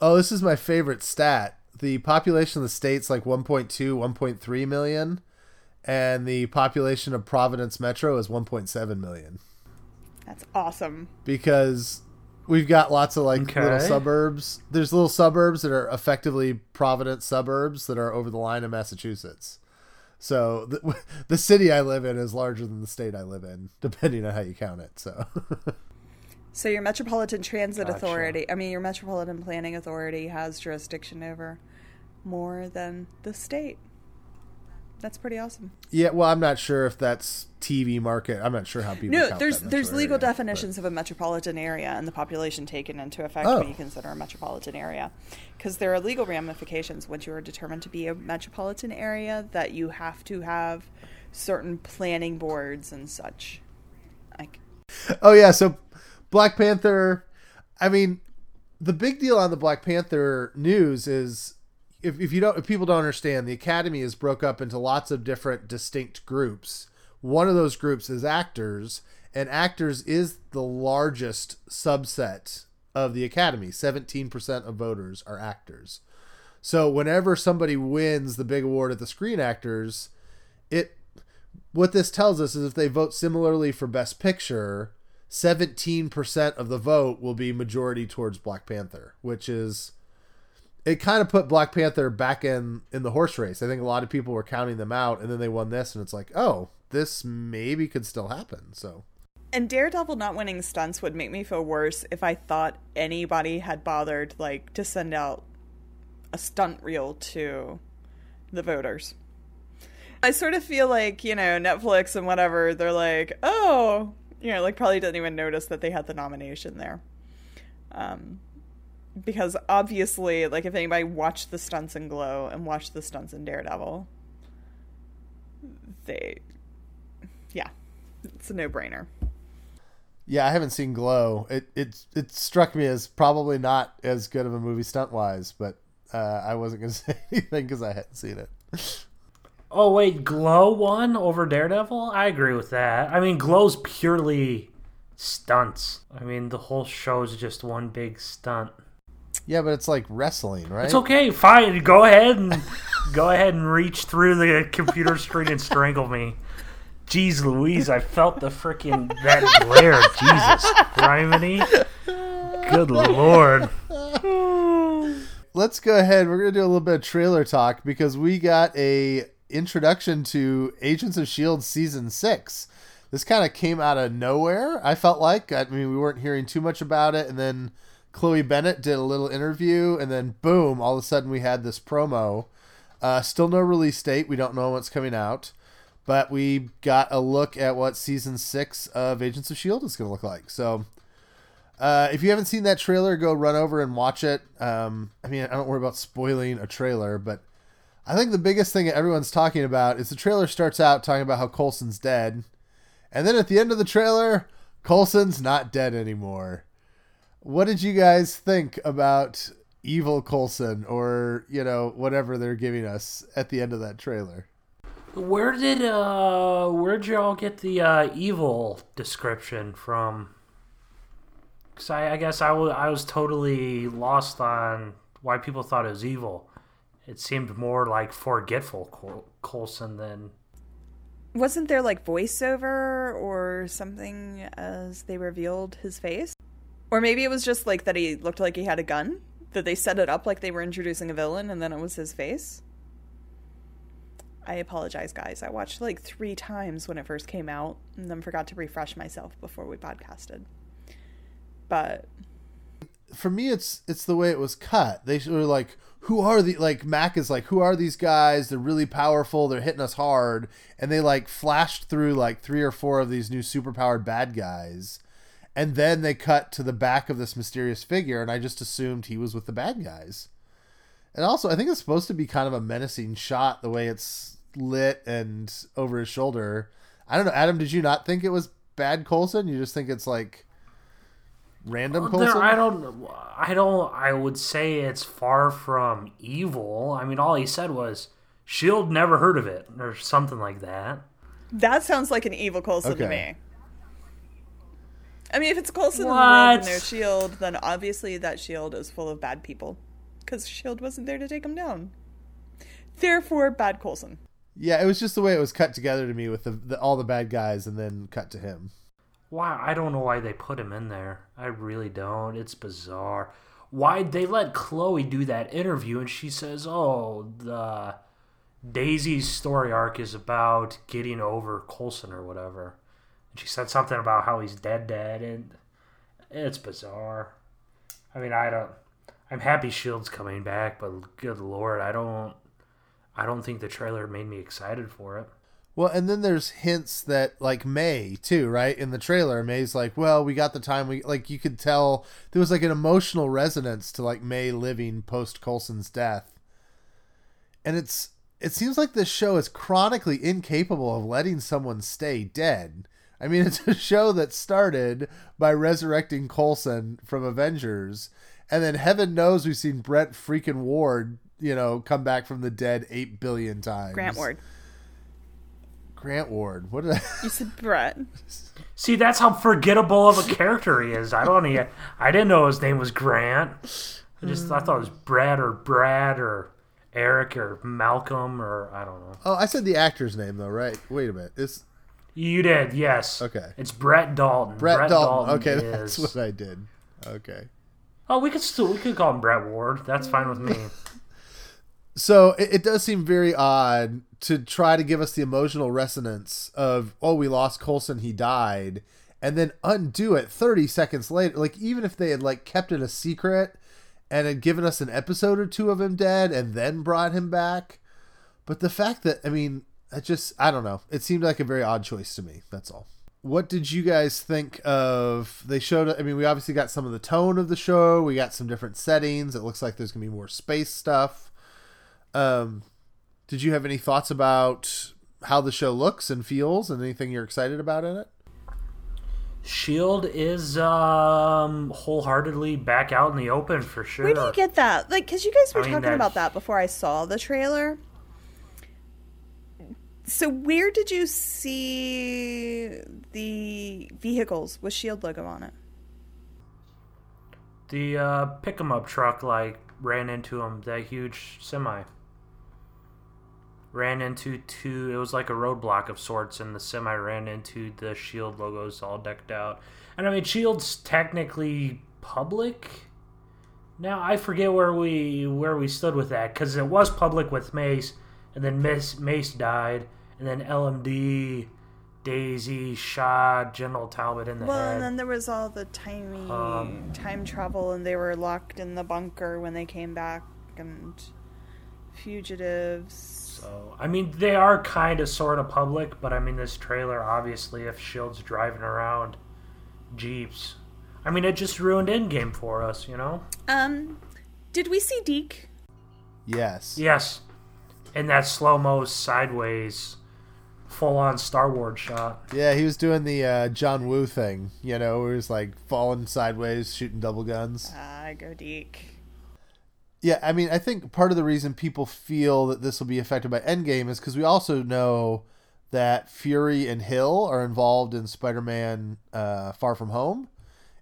Oh, this is my favorite stat. The population of the state's like 1.2, 1.3 million, and the population of Providence Metro is 1.7 million. That's awesome. Because we've got lots of like little suburbs. There's little suburbs that are effectively Providence suburbs that are over the line of Massachusetts. So the, the city I live in is larger than the state I live in, depending on how you count it. So So your Metropolitan Transit Gotcha. Authority, I mean your Metropolitan Planning Authority has jurisdiction over more than the state. That's pretty awesome. yeah, well, I'm not sure if that's TV market. I'm not sure how people. No, there's that there's legal area, but- definitions of a metropolitan area and the population taken into effect Oh. when you consider a metropolitan area, because there are legal ramifications once you are determined to be a metropolitan area that you have to have certain planning boards and such. Like, Oh yeah, so Black Panther. I mean, the big deal on the Black Panther news is if, if you don't if people don't understand, the Academy is broke up into lots of different distinct groups. One of those groups is actors, and actors is the largest subset of the Academy. Seventeen percent of voters are actors. So whenever somebody wins the big award at the Screen Actors, it what this tells us is if they vote similarly for Best Picture, 17% of the vote will be majority towards Black Panther, which is it kind of put Black Panther back in in the horse race. I think a lot of people were counting them out and then they won this and it's like, "Oh, this maybe could still happen." So, and Daredevil not winning stunts would make me feel worse if I thought anybody had bothered like to send out a stunt reel to the voters. I sort of feel like, you know, Netflix and whatever, they're like, oh, you know, like probably didn't even notice that they had the nomination there. Um, because obviously, like if anybody watched the stunts in Glow and watched the stunts in Daredevil, they, yeah, it's a no-brainer. Yeah, I haven't seen Glow. It it it struck me as probably not as good of a movie stunt wise, but uh, I wasn't gonna say anything because I hadn't seen it. Oh wait, Glow won over Daredevil. I agree with that. I mean, Glow's purely stunts. I mean, the whole show's just one big stunt. Yeah, but it's like wrestling, right? It's okay, fine. Go ahead and go ahead and reach through the computer screen and strangle me. Jeez Louise, I felt the freaking that glare. Jesus, criminy. Good lord. Let's go ahead. We're gonna do a little bit of trailer talk because we got a introduction to Agents of Shield season six. This kind of came out of nowhere. I felt like. I mean, we weren't hearing too much about it, and then Chloe Bennet did a little interview, and then boom! All of a sudden, we had this promo. Uh, still no release date. We don't know what's coming out, but we got a look at what season six of Agents of Shield is going to look like. So. Uh, if you haven't seen that trailer, go run over and watch it. Um, I mean, I don't worry about spoiling a trailer, but I think the biggest thing that everyone's talking about is the trailer starts out talking about how Coulson's dead, and then at the end of the trailer, Coulson's not dead anymore. What did you guys think about evil Coulson, or you know whatever they're giving us at the end of that trailer? Where did uh where'd y'all get the uh evil description from? Cause I, I guess I was totally lost on why people thought it was evil. It seemed more like forgetful Col- Coulson than Wasn't there like voiceover or something as they revealed his face? Or maybe it was just like that he looked like he had a gun? That they set it up like they were introducing a villain and then it was his face? I apologize, guys. I watched like three times when it first came out and then forgot to refresh myself before we podcasted. But for me it's it's the way it was cut they were like who are the like mac is like who are these guys they're really powerful they're hitting us hard and they like flashed through like three or four of these new superpowered bad guys and then they cut to the back of this mysterious figure and i just assumed he was with the bad guys and also i think it's supposed to be kind of a menacing shot the way it's lit and over his shoulder i don't know adam did you not think it was bad Coulson you just think it's like random Coulson? There, I don't. I don't. I would say it's far from evil. I mean, all he said was Shield never heard of it or something like that. that sounds like an evil Coulson to me. I mean, if it's Coulson in the What? world and no shield, then obviously that shield is full of bad people. Because shield wasn't there to take him down. Therefore, bad Coulson. Yeah, it was just the way it was cut together to me with the, the all the bad guys and then cut to him. Wow, I don't know why they put him in there. I really don't. It's bizarre. Why they let Chloe do that interview and she says, "Oh, the Daisy's story arc is about getting over Coulson or whatever." And she said something about how he's dead, dead, and it's bizarre. I mean, I don't. I'm happy Shield's coming back, but good lord, I don't. I don't think the trailer made me excited for it. Well, and then there's hints that like May too, right? In the trailer, May's like, "Well, we got the time. We like you could tell there was like an emotional resonance to like May living post Coulson's death." And it's it seems like this show is chronically incapable of letting someone stay dead. I mean, it's a show that started by resurrecting Coulson from Avengers, and then heaven knows we've seen Brett freaking Ward, you know, come back from the dead eight billion times. Grant Ward. Grant Ward. What did I? You said Brett. See, that's how forgettable of a character he is. I don't. Even, I didn't know his name was Grant. I just I thought it was Brad or Brad or Eric or Malcolm or I don't know. Oh, I said the actor's name though, right? Wait a minute. It's You did, yes. Okay. It's Brett Dalton. Brett, Dalton. Okay, is- that's what I did. Okay. Oh, we could still we could call him Brett Ward. That's fine with me. So it, it does seem very odd to try to give us the emotional resonance of oh we lost Coulson he died and then undo it 30 seconds later like even if they had like kept it a secret and had given us an episode or two of him dead and then brought him back but the fact that I mean it just I don't know it seemed like a very odd choice to me that's all what did you guys think of? They showed. I mean, we obviously got some of the tone of the show. We got some different settings. It looks like there's gonna be more space stuff. Um, did you have any thoughts about how the show looks and feels, and anything you're excited about in it? Shield is um wholeheartedly back out in the open for sure. Where do you get that? Like, because you guys were I mean, talking that- about that before I saw the trailer. So, where did you see the vehicles with Shield logo on it? the uh, pick 'em up truck like ran into him. That huge semi ran into two. It was like a roadblock of sorts, and the semi ran into the Shield logos all decked out. And I mean, Shield's technically public. Now I forget where we where we stood with that because it was public with Mace, and then Miss Mace died, and then LMD, Daisy shot General Talbot in the Well, head. and then there was all the timey Um, time travel, and they were locked in the bunker when they came back, and fugitives. So I mean, they are kind of sort of public, but I mean, this trailer obviously, if Shield's driving around jeeps, I mean, it just ruined Endgame for us, you know? Um, did we see Deke? Yes. Yes, in that slow mo sideways, full on Star Wars shot. Yeah, he was doing the uh, John Woo thing. You know, where he was like falling sideways, shooting double guns. Ah, go Deke. Yeah, I mean, I think part of the reason people feel that this will be affected by Endgame is because we also know that Fury and Hill are involved in Spider-Man: uh, Far From Home,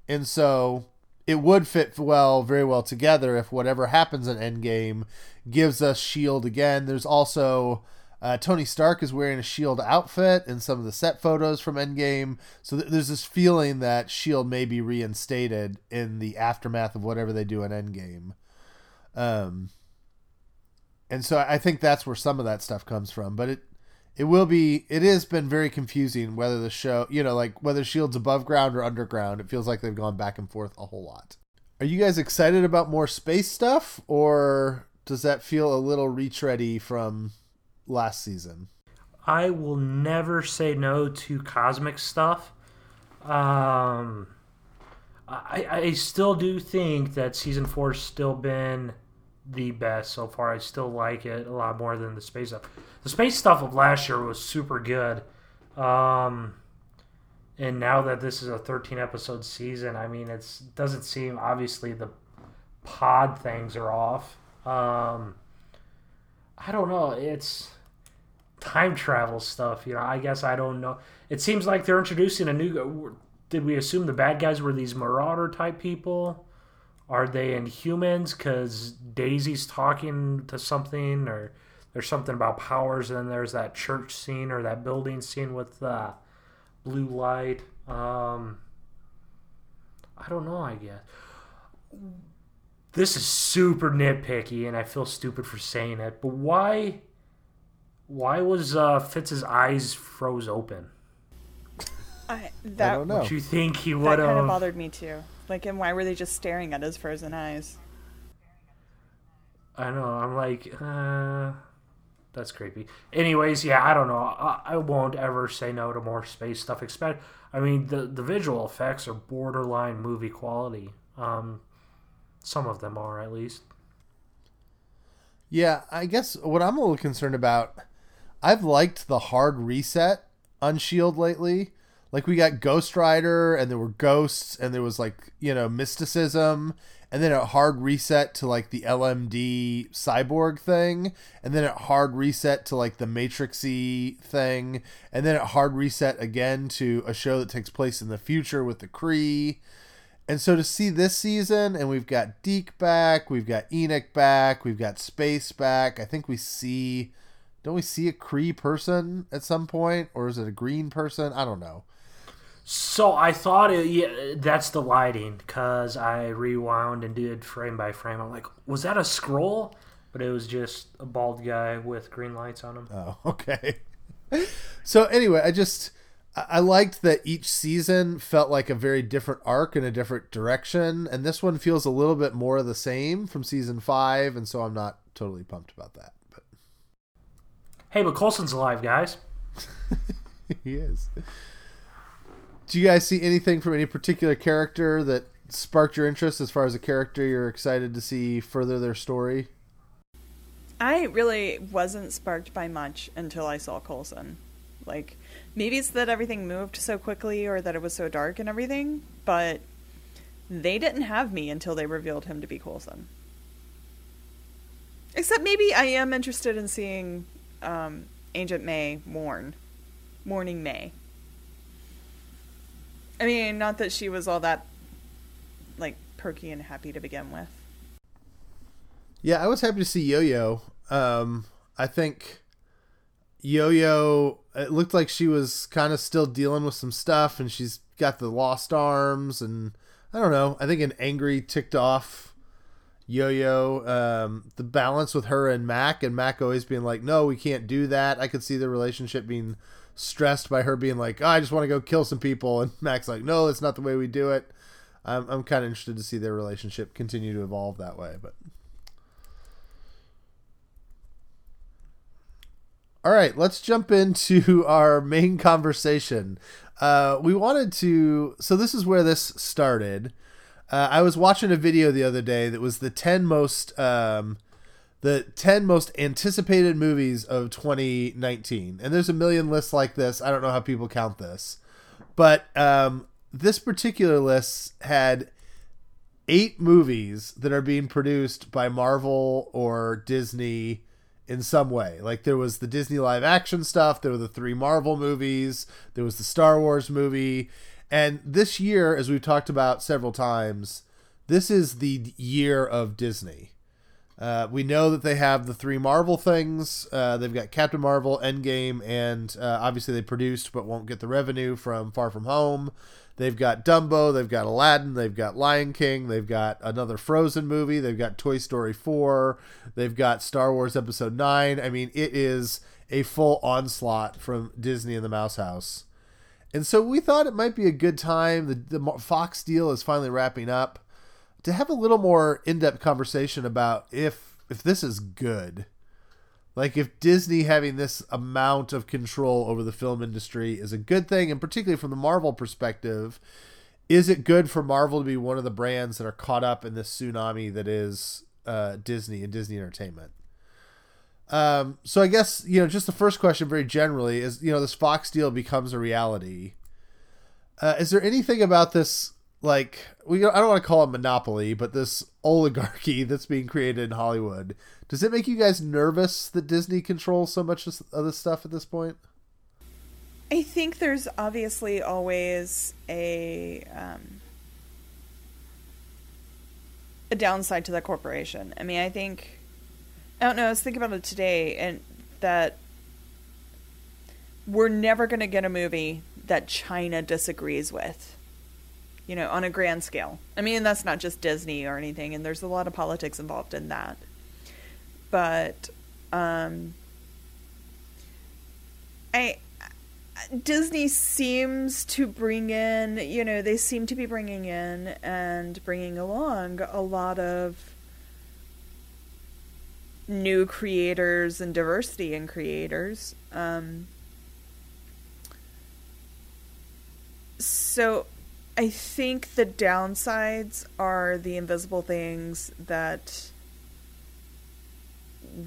and so it would fit well, very well together if whatever happens in Endgame gives us Shield again. There's also uh, Tony Stark is wearing a Shield outfit in some of the set photos from Endgame, so th- there's this feeling that Shield may be reinstated in the aftermath of whatever they do in Endgame. Um, and so I think that's where some of that stuff comes from. But it it will be it has been very confusing whether the show you know like whether Shield's above ground or underground. It feels like they've gone back and forth a whole lot. Are you guys excited about more space stuff, or does that feel a little retready from last season? I will never say no to cosmic stuff. Um, I, I still do think that season four's still been the best so far. I still like it a lot more than the space stuff. The space stuff of last year was super good. Um, and now that this is a 13 episode season, I mean, it's doesn't seem obviously the pod things are off. Um, I don't know. It's time travel stuff. You know, I guess I don't know. It seems like they're introducing a new. Did we assume the bad guys were these marauder type people? Are they Inhumans? Because Daisy's talking to something, or there's something about powers, and then there's that church scene or that building scene with uh, blue light. Um, I don't know. I guess this is super nitpicky, and I feel stupid for saying it. But why? Why was uh, Fitz's eyes froze open? I, that I don't know. Do you think he would that kind of have? bothered me too. Like, and why were they just staring at his frozen eyes? I know. I'm like, uh, that's creepy. Anyways, yeah, I don't know. I, I won't ever say no to more space stuff. Expect. I mean, the the visual effects are borderline movie quality. Um, some of them are at least. Yeah, I guess what I'm a little concerned about, I've liked the hard reset on Shield lately. Like we got Ghost Rider, and there were ghosts, and there was like you know mysticism, and then a hard reset to like the LMD cyborg thing, and then a hard reset to like the Matrixy thing, and then a hard reset again to a show that takes place in the future with the Kree. And so to see this season, and we've got Deke back, we've got Enoch back, we've got Space back. I think we see, don't we see a Kree person at some point, or is it a green person? I don't know. So I thought it, yeah, that's the lighting because I rewound and did frame by frame. I'm like, was that a Skrull? But it was just a bald guy with green lights on him. Oh, okay. so anyway, I just I I liked that each season felt like a very different arc in a different direction, and this one feels a little bit more of the same from season five, and so I'm not totally pumped about that. But Hey, but Coulson's alive, guys. he is. do you guys see anything from any particular character that sparked your interest as far as a character you're excited to see further their story? I really wasn't sparked by much until I saw Coulson. Like, maybe it's that everything moved so quickly or that it was so dark and everything, but they didn't have me until they revealed him to be Coulson. Except maybe I am interested in seeing um, Agent May mourn. Mourning May. I mean, not that she was all that, like, perky and happy to begin with. Yeah, I was happy to see Yo Yo. Um, I think Yo Yo, it looked like she was kind of still dealing with some stuff, and she's got the lost arms, and I don't know. I think an angry, ticked off Yo Yo. Um, the balance with her and Mac, and Mac always being like, "No, we can't do that." I could see the relationship being stressed by her being like, oh, "I just want to go kill some people," and Mac's like, "No, that's not the way we do it." I'm I'm kind of interested to see their relationship continue to evolve that way, but. All right, let's jump into our main conversation. Uh, we wanted to, so this is where this started. Uh, I was watching a video the other day that was the ten most, um, the ten most anticipated movies of 2019, and there's a million lists like this. I don't know how people count this, but um, this particular list had eight movies that are being produced by Marvel or Disney in some way. Like there was the Disney live action stuff, there were the three Marvel movies, there was the Star Wars movie. And this year, as we've talked about several times, this is the year of Disney. Uh, we know that they have the three Marvel things. Uh, they've got Captain Marvel, Endgame, and uh, obviously they produced but won't get the revenue from Far From Home. They've got Dumbo, they've got Aladdin, they've got Lion King, they've got another Frozen movie, they've got Toy Story 4, they've got Star Wars Episode 9. I mean, it is a full onslaught from Disney and the Mouse House. And so we thought it might be a good time. The, the Fox deal is finally wrapping up to have a little more in-depth conversation about if if this is good. Like if Disney having this amount of control over the film industry is a good thing, and particularly from the Marvel perspective, is it good for Marvel to be one of the brands that are caught up in this tsunami that is uh, Disney and Disney Entertainment? Um, so I guess you know, just the first question, very generally, is you know, this Fox deal becomes a reality. Uh, is there anything about this like we I don't want to call it monopoly, but this oligarchy that's being created in Hollywood. Does it make you guys nervous that Disney controls so much of this stuff at this point? I think there's obviously always a um, a downside to that corporation. I mean, I think I don't know. I was thinking about it today, and that we're never going to get a movie that China disagrees with you know, on a grand scale. I mean, that's not just Disney or anything, and there's a lot of politics involved in that. But um, I Disney seems to bring in, you know, they seem to be bringing in and bringing along a lot of new creators and diversity in creators. Um, so I think the downsides are the invisible things that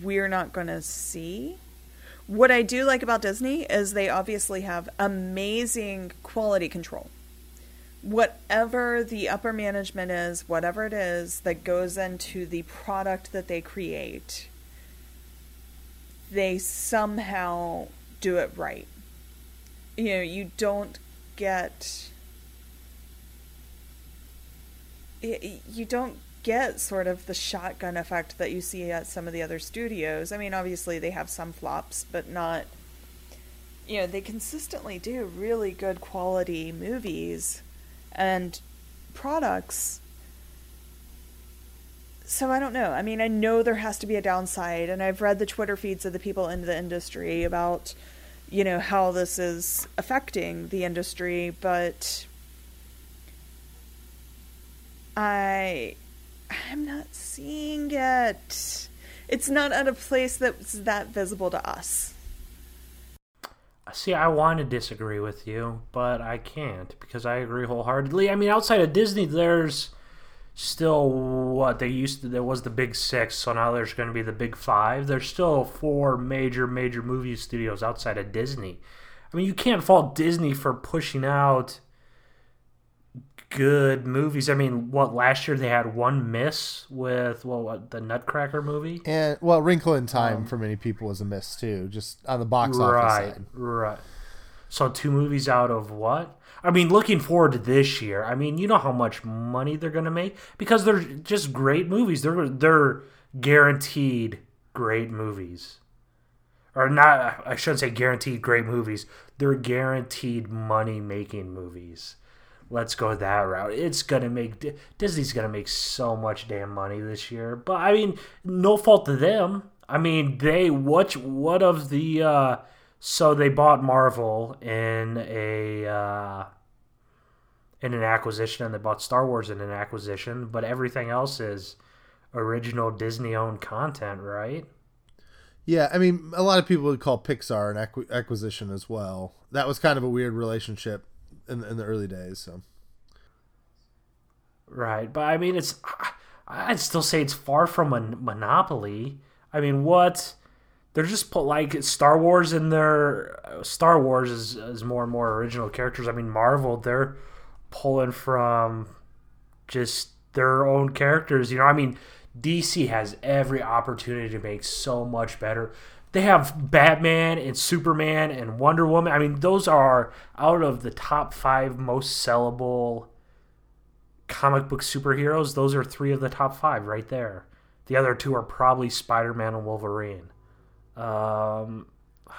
we're not going to see. What I do like about Disney is they obviously have amazing quality control. Whatever the upper management is, whatever it is that goes into the product that they create, they somehow do it right. You know, you don't get you don't get sort of the shotgun effect that you see at some of the other studios. I mean, obviously they have some flops, but not you know, they consistently do really good quality movies and products. So I don't know. I mean, I know there has to be a downside and I've read the Twitter feeds of the people in the industry about you know how this is affecting the industry, but I I'm not seeing it. It's not at a place that's that visible to us. See, I want to disagree with you, but I can't because I agree wholeheartedly. I mean, outside of Disney, there's still what they used to. There was the big six, so now there's going to be the big five. There's still four major, major movie studios outside of Disney. I mean, you can't fault Disney for pushing out good movies. I mean, what last year they had one miss with well, what the Nutcracker movie, and well, Wrinkle in Time um, for many people was a miss too, just on the box right, office side. Right. So two movies out of what? I mean, looking forward to this year. I mean, you know how much money they're gonna make because they're just great movies. They're they're guaranteed great movies, or not? I shouldn't say guaranteed great movies. They're guaranteed money making movies let's go that route. It's gonna make Disney's gonna make so much damn money this year. But I mean, no fault to them. I mean, they what what of the uh, so they bought Marvel in a uh, in an acquisition, and they bought Star Wars in an acquisition, but everything else is original Disney owned content, right? Yeah, I mean, a lot of people would call Pixar an acqu- acquisition as well. That was kind of a weird relationship in, in the early days. So, right, but I mean, it's I'd still say it's far from a monopoly. I mean, what they're just put like Star Wars in their Star Wars is, is more and more original characters. I mean, Marvel they're pulling from just their own characters. You know, I mean, DC has every opportunity to make so much better. They have Batman and Superman and Wonder Woman. I mean, those are out of the top five most sellable comic book superheroes. Those are three of the top five right there. The other two are probably Spider Man and Wolverine. Um,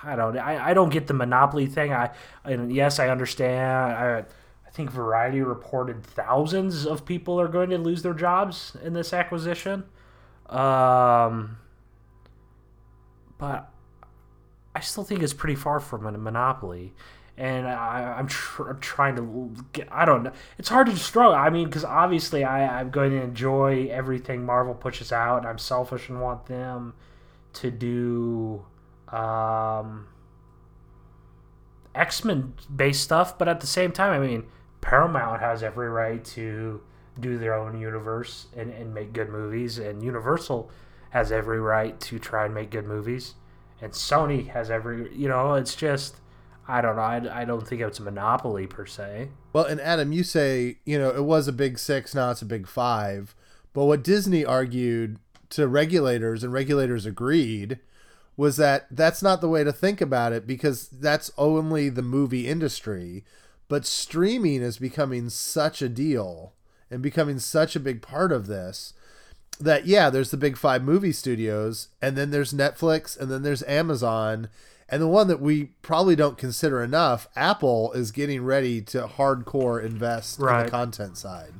I don't. I, I don't get the monopoly thing. I and yes, I understand. I I think Variety reported thousands of people are going to lose their jobs in this acquisition. Um, but I still think it's pretty far from a monopoly. And I, am tr- trying to get. I don't know. It's hard to struggle. I mean, because obviously I, I'm going to enjoy everything Marvel pushes out, I'm selfish and want them to do um, X Men based stuff. But at the same time, I mean, Paramount has every right to do their own universe and, and make good movies, and Universal has every right to try and make good movies, and Sony has every you know it's just I don't know I, I don't think it's a monopoly per se. Well, and Adam, you say you know it was a big six, now it's a big five, but what Disney argued to regulators and regulators agreed was that that's not the way to think about it because that's only the movie industry but streaming is becoming such a deal and becoming such a big part of this that yeah, there's the big five movie studios, and then there's Netflix, and then there's Amazon, and the one that we probably don't consider enough, Apple is getting ready to hardcore invest right. in the content side,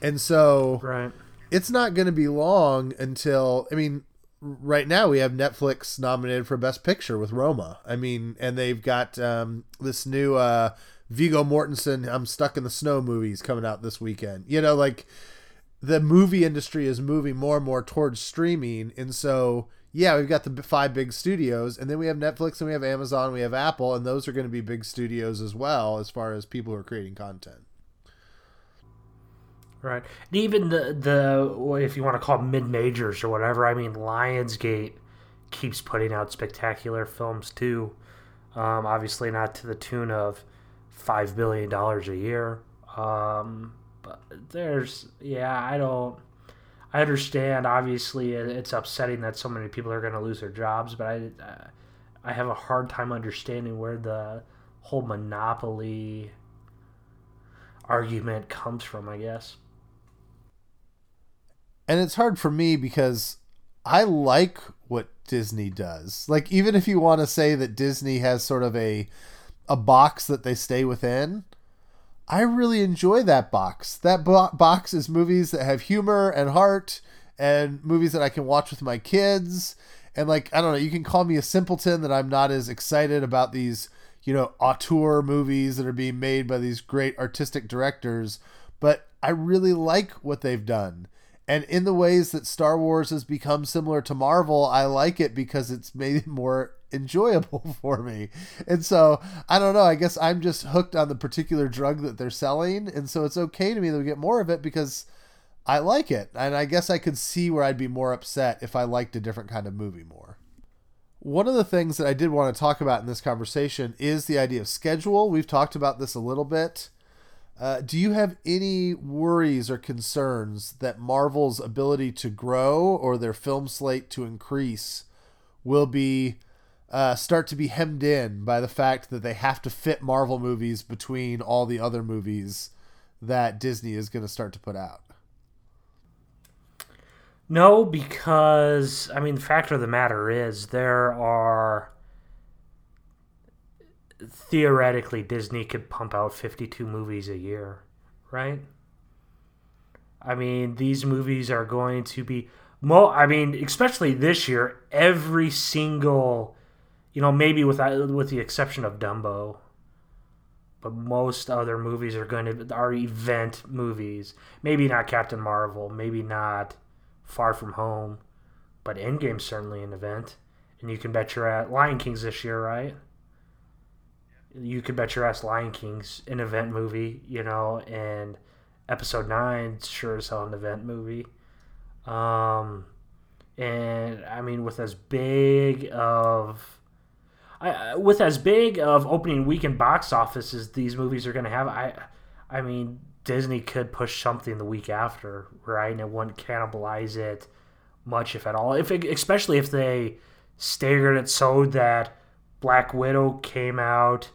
and so right. It's not going to be long until I mean. Right now, we have Netflix nominated for Best Picture with Roma. I mean, and they've got um, this new uh, Viggo Mortensen "I'm Stuck in the Snow" movies coming out this weekend. You know, like the movie industry is moving more and more towards streaming, and so yeah, we've got the five big studios, and then we have Netflix, and we have Amazon, we have Apple, and those are going to be big studios as well as far as people who are creating content. Right, and even the the if you want to call mid majors or whatever. I mean, Lionsgate keeps putting out spectacular films too. Um, obviously, not to the tune of five billion dollars a year. Um, but there's yeah, I don't. I understand. Obviously, it's upsetting that so many people are going to lose their jobs, but I, I have a hard time understanding where the whole monopoly argument comes from. I guess. And it's hard for me because I like what Disney does. Like, even if you want to say that Disney has sort of a a box that they stay within, I really enjoy that box. That bo- box is movies that have humor and heart and movies that I can watch with my kids. And like, I don't know, you can call me a simpleton that I'm not as excited about these, you know, auteur movies that are being made by these great artistic directors, but I really like what they've done. And in the ways that Star Wars has become similar to Marvel, I like it because it's made it more enjoyable for me. And so, I don't know, I guess I'm just hooked on the particular drug that they're selling. And so it's okay to me that we get more of it because I like it. And I guess I could see where I'd be more upset if I liked a different kind of movie more. One of the things that I did want to talk about in this conversation is the idea of schedule. We've talked about this a little bit. Uh, do you have any worries or concerns that Marvel's ability to grow or their film slate to increase will be uh, start to be hemmed in by the fact that they have to fit Marvel movies between all the other movies that Disney is going to start to put out? No, because I mean, the fact of the matter is there are theoretically Disney could pump out 52 movies a year, right? I mean, these movies are going to be mo I mean, especially this year, every single you know, maybe with uh, with the exception of Dumbo, but most other movies are going to are event movies. Maybe not Captain Marvel, maybe not Far From Home, but Endgame's certainly an event. And you can bet you're at Lion King's this year, right? You could bet your ass Lion King's an event movie, you know, and Episode Nine sure as hell an event movie. Um, and I mean, with as big of I, with as big of opening weekend box office as these movies are going to have, I, I mean, Disney could push something the week after, right? And it wouldn't cannibalize it much, if at all. If it, especially if they staggered it so that Black Widow came out,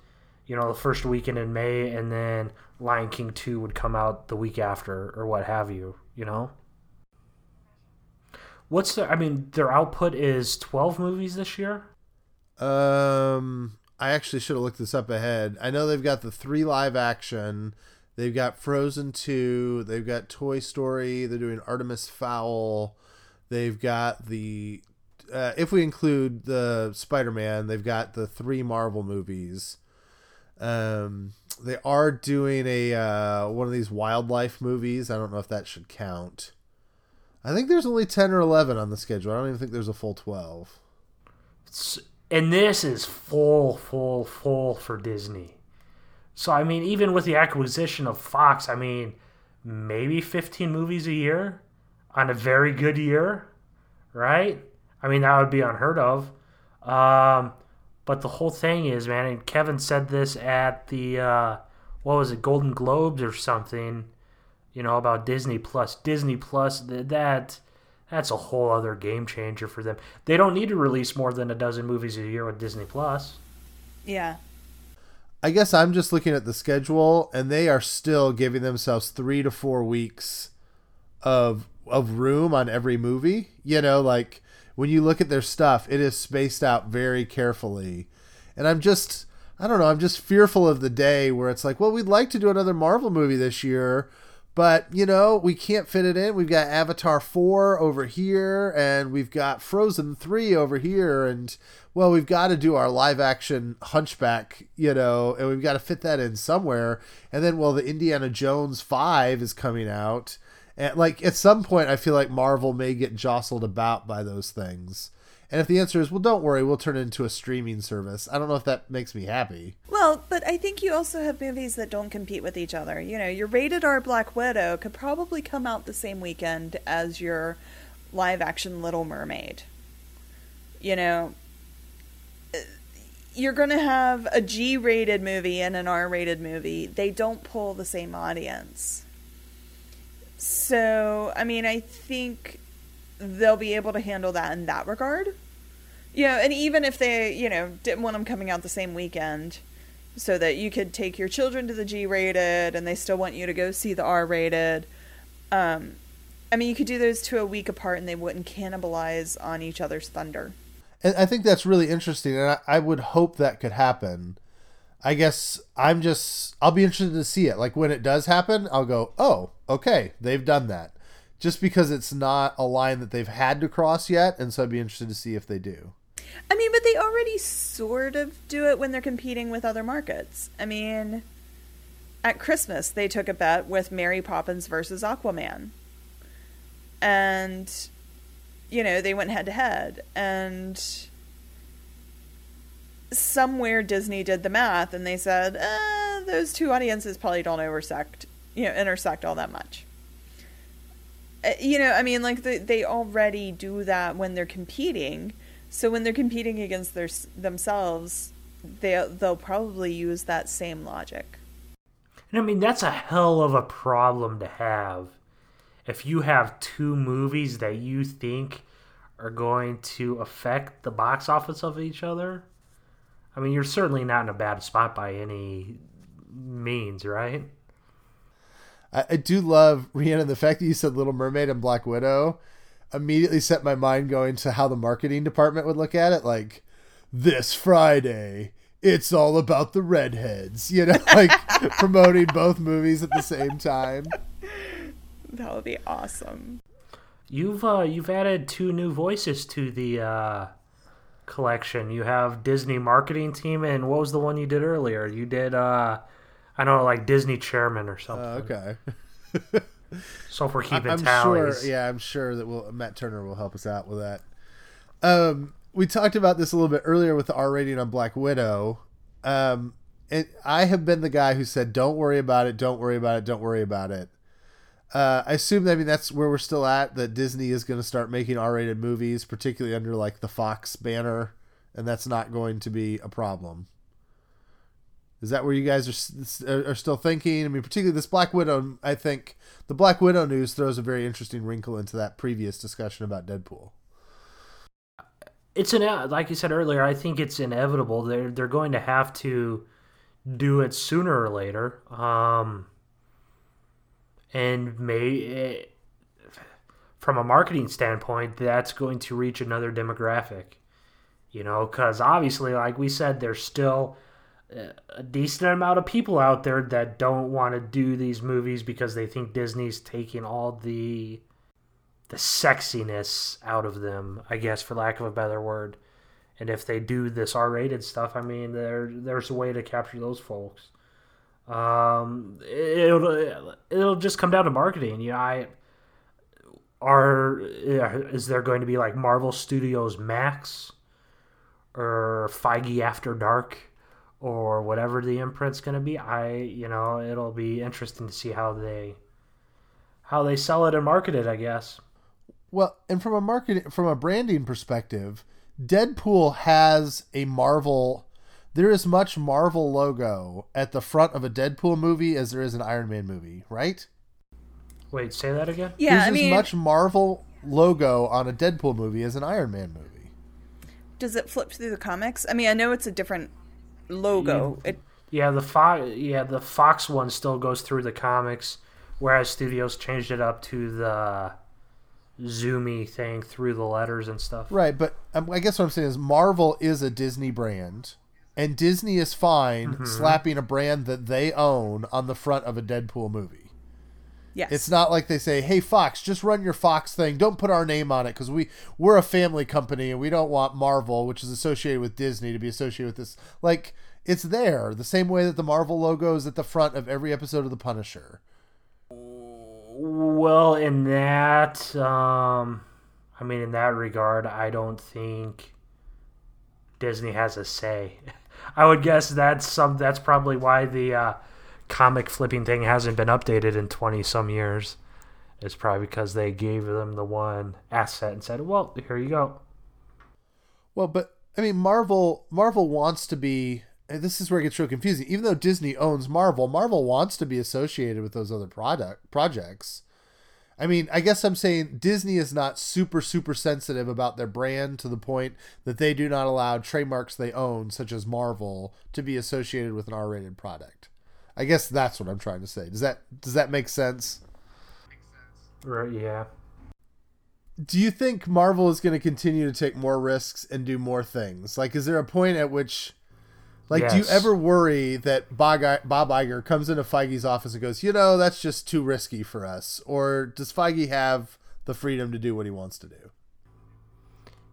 you know, the first weekend in May, and then Lion King two would come out the week after, or what have you. You know. What's the? I mean, their output is twelve movies this year. Um, I actually should have looked this up ahead. I know they've got the three live action. They've got Frozen 2. They've got Toy Story. They're doing Artemis Fowl. They've got the, uh, if we include the Spider Man, they've got the three Marvel movies. Um, they are doing a uh, one of these wildlife movies. I don't know if that should count. I think there's only 10 or 11 on the schedule. I don't even think there's a full 12. It's, and this is full, full, full for Disney. So I mean, even with the acquisition of Fox, I mean, maybe 15 movies a year on a very good year, right? I mean, that would be unheard of. Um, but the whole thing is, man, and Kevin said this at the uh, what was it, Golden Globes or something, you know, about Disney Plus. Disney Plus, that that's a whole other game changer for them. They don't need to release more than a dozen movies a year with Disney Plus. Yeah. I guess I'm just looking at the schedule, and they are still giving themselves three to four weeks of of room on every movie. You know, like when you look at their stuff, it is spaced out very carefully, and I'm just I don't know, I'm just fearful of the day where it's like, well, we'd like to do another Marvel movie this year, but, you know, we can't fit it in. We've got Avatar 4 over here, and we've got Frozen 3 over here, and, well, we've got to do our live action Hunchback, you know, and we've got to fit that in somewhere. And then, well, the Indiana Jones 5 is coming out. And, like, at some point, I feel like Marvel may get jostled about by those things. And if the answer is, well, don't worry, we'll turn it into a streaming service, I don't know if that makes me happy. Well, but I think you also have movies that don't compete with each other. You know, your rated R Black Widow could probably come out the same weekend as your live action Little Mermaid. You know, uh, you're going to have a G rated movie and an R rated movie. They don't pull the same audience. So, I mean, I think they'll be able to handle that in that regard. You know, and even if they, you know, didn't want them coming out the same weekend, so that you could take your children to the G rated and they still want you to go see the R rated. Um, I mean, you could do those two a week apart and they wouldn't cannibalize on each other's thunder. And I think that's really interesting, and I, I would hope that could happen. I guess I'm just, I'll be interested to see it. Like when it does happen, I'll go, oh, okay, they've done that just because it's not a line that they've had to cross yet, and so I'd be interested to see if they do. I mean, but they already sort of do it when they're competing with other markets. I mean, at Christmas they took a bet with Mary Poppins versus Aquaman. and you know they went head to head and somewhere disney did the math and they said uh, those two audiences probably don't intersect you know intersect all that much. Uh, you know i mean like they, they already do that when they're competing. So when they're competing against their themselves they they'll probably use that same logic. And I mean, that's a hell of a problem to have. If you have two movies that you think are going to affect the box office of each other, I mean, you're certainly not in a bad spot by any means, right? I, I do love Rhiannon. The fact that you said Little Mermaid and Black Widow immediately set my mind going to how the marketing department would look at it. Like this Friday, it's all about the redheads. You know, like promoting both movies at the same time. that would be awesome You've uh, you've added two new voices to the uh, collection. You have Disney marketing team, and what was the one you did earlier? You did uh, I don't know, like Disney chairman or something. Uh, okay. So if we're keeping I'm tallies, sure. Yeah, I'm sure that we'll, Matt Turner will help us out with that. Um, we talked about this a little bit earlier with the R rating on Black Widow. Um, and I have been the guy who said, "Don't worry about it. Don't worry about it. Don't worry about it." Uh, I assume I mean that's where we're still at. That Disney is going to start making R-rated movies, particularly under like the Fox banner, and that's not going to be a problem. Is that where you guys are are still thinking? I mean, particularly this Black Widow. I think the Black Widow news throws a very interesting wrinkle into that previous discussion about Deadpool. it's an like you said earlier. I think it's inevitable. They're they're going to have to do it sooner or later. Um, and may from a marketing standpoint, that's going to reach another demographic. You know, because obviously, like we said, there's still a decent amount of people out there that don't want to do these movies because they think Disney's taking all the the sexiness out of them, I guess, for lack of a better word. And if they do this R-rated stuff, I mean, there there's a way to capture those folks. Um, it'll it'll just come down to marketing. You know, I are is there going to be like Marvel Studios Max or Feige After Dark or whatever the imprint's going to be? I you know it'll be interesting to see how they how they sell it and market it. I guess. Well, and from a marketing, from a branding perspective, Deadpool has a Marvel. There is much Marvel logo at the front of a Deadpool movie as there is an Iron Man movie, right? Wait, say that again. Yeah, There's I as mean, much Marvel logo on a Deadpool movie as an Iron Man movie. does it flip through the comics? I mean, I know it's a different logo. It Yeah, the Fox, yeah, the Fox one still goes through the comics, whereas Studios changed it up to the zoomy thing through the letters and stuff. Right, but um, I guess what I'm saying is Marvel is a Disney brand, and Disney is fine slapping a brand that they own on the front of a Deadpool movie. yes, It's not like they say, "Hey Fox, just run your Fox thing. Don't put our name on it because we we're a family company and we don't want Marvel, which is associated with Disney, to be associated with this." Like it's there the same way that the Marvel logo is at the front of every episode of The Punisher. Well, in that, um, I mean, in that regard, I don't think Disney has a say. I would guess that's some. That's probably why the uh, comic flipping thing hasn't been updated in twenty some years. It's probably because they gave them the one asset and said, "Well, here you go." Well, but I mean, Marvel Marvel wants to be. This is where it gets real confusing. Even though Disney owns Marvel, Marvel wants to be associated with those other product projects. I mean, I guess I'm saying Disney is not super super sensitive about their brand to the point that they do not allow trademarks they own, such as Marvel, to be associated with an R-rated product. I guess that's what I'm trying to say. Does that does that make sense? Right? Yeah. do you think Marvel is going to continue to take more risks and do more things? Like, is there a point at which, like, do you ever worry that Bob Bob Iger comes into Feige's office and goes, you know, that's just too risky for us? Or does Feige have the freedom to do what he wants to do?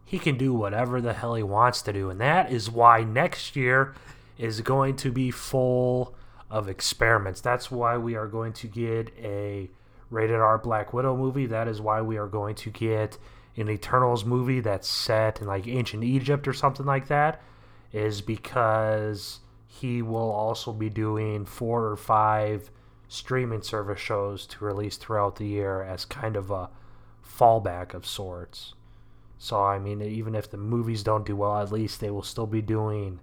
he can do whatever the hell he wants to do. And that is why next year is going to be full of experiments. That's why we are going to get a rated R Black Widow movie. That is why we are going to get an Eternals movie that's set in like ancient Egypt or something like that. Is because he will also be doing four or five streaming service shows to release throughout the year as kind of a fallback of sorts. So I mean, even if the movies don't do well, at least they will still be doing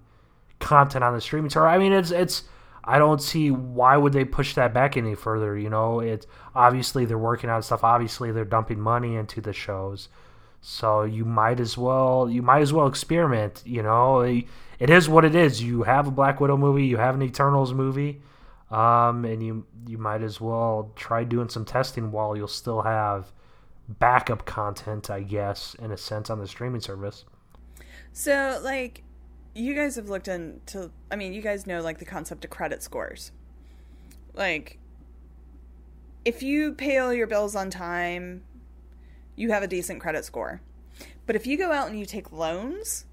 content on the streaming service. I mean, it's it's. I don't see why would they push that back any further. You know, it's obviously they're working on stuff. Obviously, they're dumping money into the shows. So you might as well you might as well experiment. You know, it is what it is. You have a Black Widow movie, you have an Eternals movie, um, and you you might as well try doing some testing while you'll still have backup content, I guess, in a sense, on the streaming service. So, like, you guys have looked into, I mean, you guys know, like, the concept of credit scores. Like, if you pay all your bills on time, you have a decent credit score. But if you go out and you take loans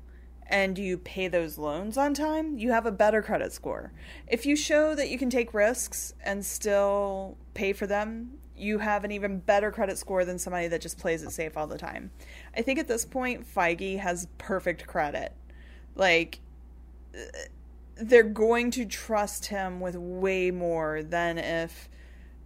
and you pay those loans on time, you have a better credit score. If you show that you can take risks and still pay for them, you have an even better credit score than somebody that just plays it safe all the time. I think at this point, Feige has perfect credit. Like, they're going to trust him with way more than if,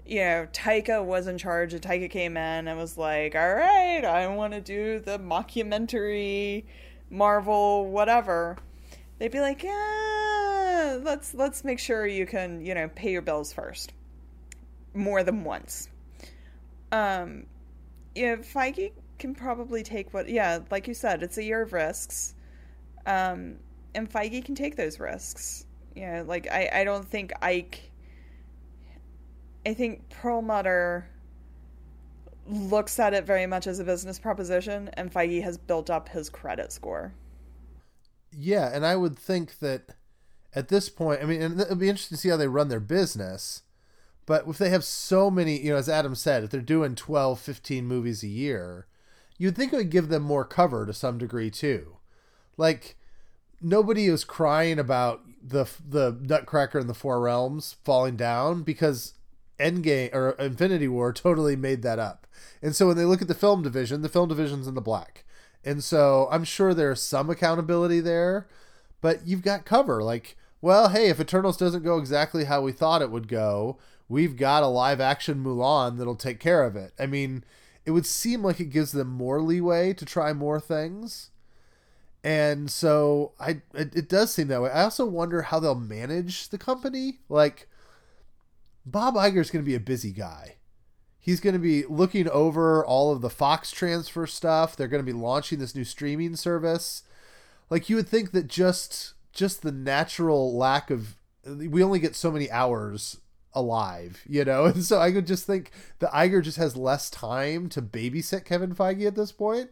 you know, Taika was in charge. And Taika came in and was like, all right, I want to do the mockumentary Marvel whatever. They'd be like, yeah, let's let's make sure you can, you know, pay your bills first. More than once um, yeah, Feige can probably take what, yeah, like you said, it's a year of risks. Um, and Feige can take those risks. Yeah, like I, I don't think Ike. I think Perlmutter looks at it very much as a business proposition, and Feige has built up his credit score. Yeah, and I would think that at this point, I mean, it'd be interesting to see how they run their business. But if they have so many, you know, as Adam said, if they're doing 12, 15 movies a year, you'd think it would give them more cover to some degree too. Like nobody is crying about the the Nutcracker and the Four Realms falling down because Endgame or Infinity War totally made that up. And so when they look at the film division, the film division's in the black. And so I'm sure there's some accountability there, but you've got cover. Like, well, hey, if Eternals doesn't go exactly how we thought it would go, we've got a live action Mulan that'll take care of it. I mean, it would seem like it gives them more leeway to try more things. And so I it, it does seem that way. I also wonder how they'll manage the company. Like Bob Iger's going to be a busy guy. He's going to be looking over all of the Fox transfer stuff. They're going to be launching this new streaming service. Like you would think that just just the natural lack of we only get so many hours alive, you know? And so I could just think that Iger just has less time to babysit Kevin Feige at this point.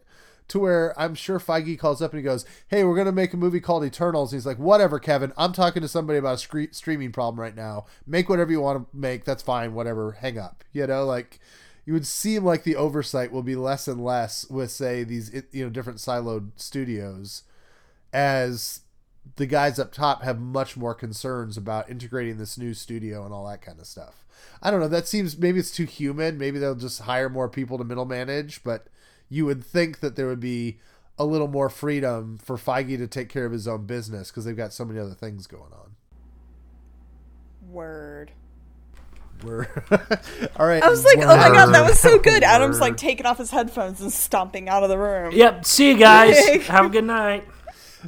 To where I'm sure Feige calls up and he goes, Hey, we're to make a movie called Eternals. And he's like, Whatever, Kevin. I'm talking to somebody about a scre- streaming problem right now. Make whatever you want to make. That's fine. Whatever. Hang up. You know, like you would seem like the oversight will be less and less with, say, these, you know, different siloed studios as the guys up top have much more concerns about integrating this new studio and all that kind of stuff. I don't know. That seems maybe it's too human. Maybe they'll just hire more people to middle manage, but you would think that there would be a little more freedom for Feige to take care of his own business because they've got so many other things going on. Word. Word. All right. I was like, oh my god, that was so good. Adam's like taking off his headphones and stomping out of the room. Yep. See you guys. Have a good night.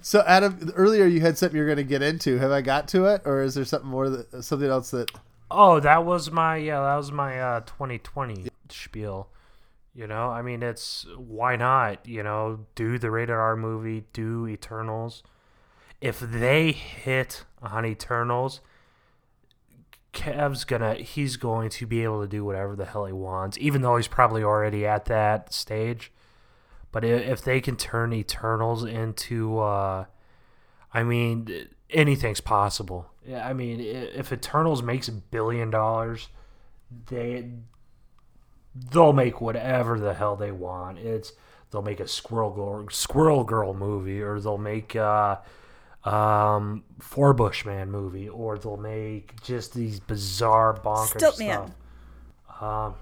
So, Adam, earlier you had something you're going to get into. Have I got to it, or is there something more that something else that? Oh, that was my yeah, that was my uh, 2020 spiel. You know, I mean, it's why not? You know, do the rated R movie, do Eternals. If they hit on Eternals, Kev's gonna he's going to be able to do whatever the hell he wants, even though he's probably already at that stage. But if they can turn Eternals into, uh, I mean, anything's possible. Yeah, I mean, if Eternals makes a billion dollars, they they'll make whatever the hell they want. It's they'll make a Squirrel Girl, Squirrel Girl movie, or they'll make uh, um, Forbush Man movie, or they'll make just these bizarre bonkers Stilt stuff. Man. Um,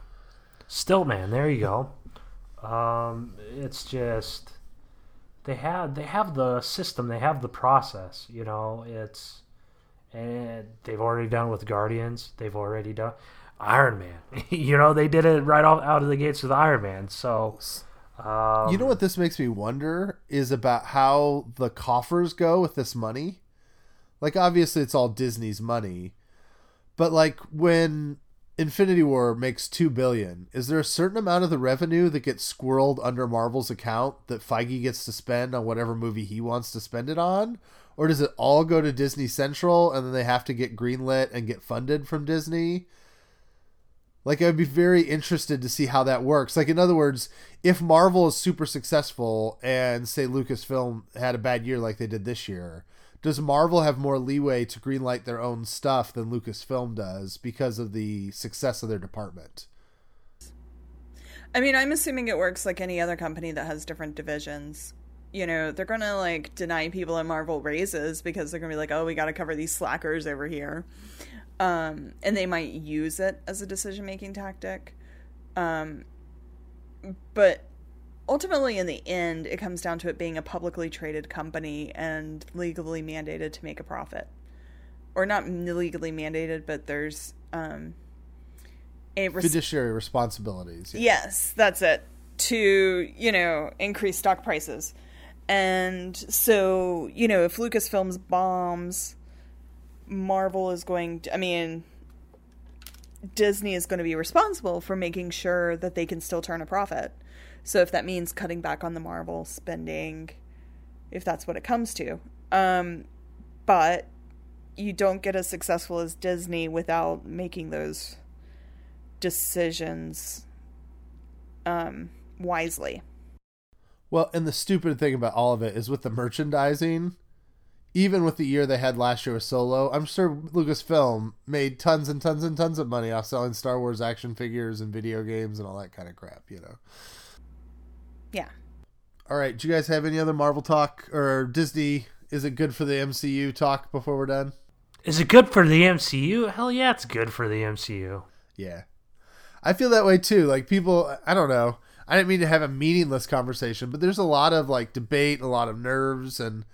Stiltman, there you go. Um, it's just they have they have the system, they have the process. You know, it's and they've already done with Guardians. They've already done Iron Man. you know, they did it right off out of the gates with Iron Man. So. Um, you know what this makes me wonder is about how the coffers go with this money. Like obviously it's all Disney's money, but like when Infinity War makes 2 billion, is there a certain amount of the revenue that gets squirreled under Marvel's account that Feige gets to spend on whatever movie he wants to spend it on? Or does it all go to Disney Central and then they have to get greenlit and get funded from Disney? Like I'd be very interested to see how that works. Like in other words, if Marvel is super successful and say Lucasfilm had a bad year like they did this year, does Marvel have more leeway to greenlight their own stuff than Lucasfilm does because of the success of their department? I mean, I'm assuming it works like any other company that has different divisions. You know, they're going to like deny people at Marvel raises because they're going to be like, "Oh, we got to cover these slackers over here." Um, and they might use it as a decision-making tactic. Um, but ultimately in the end it comes down to it being a publicly traded company and legally mandated to make a profit or not legally mandated but there's um a res- fiduciary responsibilities yeah. yes that's it to you know increase stock prices and so you know if lucasfilms bombs marvel is going to i mean disney is going to be responsible for making sure that they can still turn a profit so if that means cutting back on the Marvel spending, if that's what it comes to. Um, but you don't get as successful as Disney without making those decisions um, wisely. Well, and the stupid thing about all of it is with the merchandising, even with the year they had last year with Solo, I'm sure Lucasfilm made tons and tons and tons of money off selling Star Wars action figures and video games and all that kind of crap, you know. Yeah. All right. Do you guys have any other Marvel talk or Disney? Is it good for the MCU talk before we're done? Is it good for the MCU? Hell yeah, it's good for the MCU. Yeah. I feel that way too. Like people, I don't know. I didn't mean to have a meaningless conversation, but there's a lot of like debate, a lot of nerves, and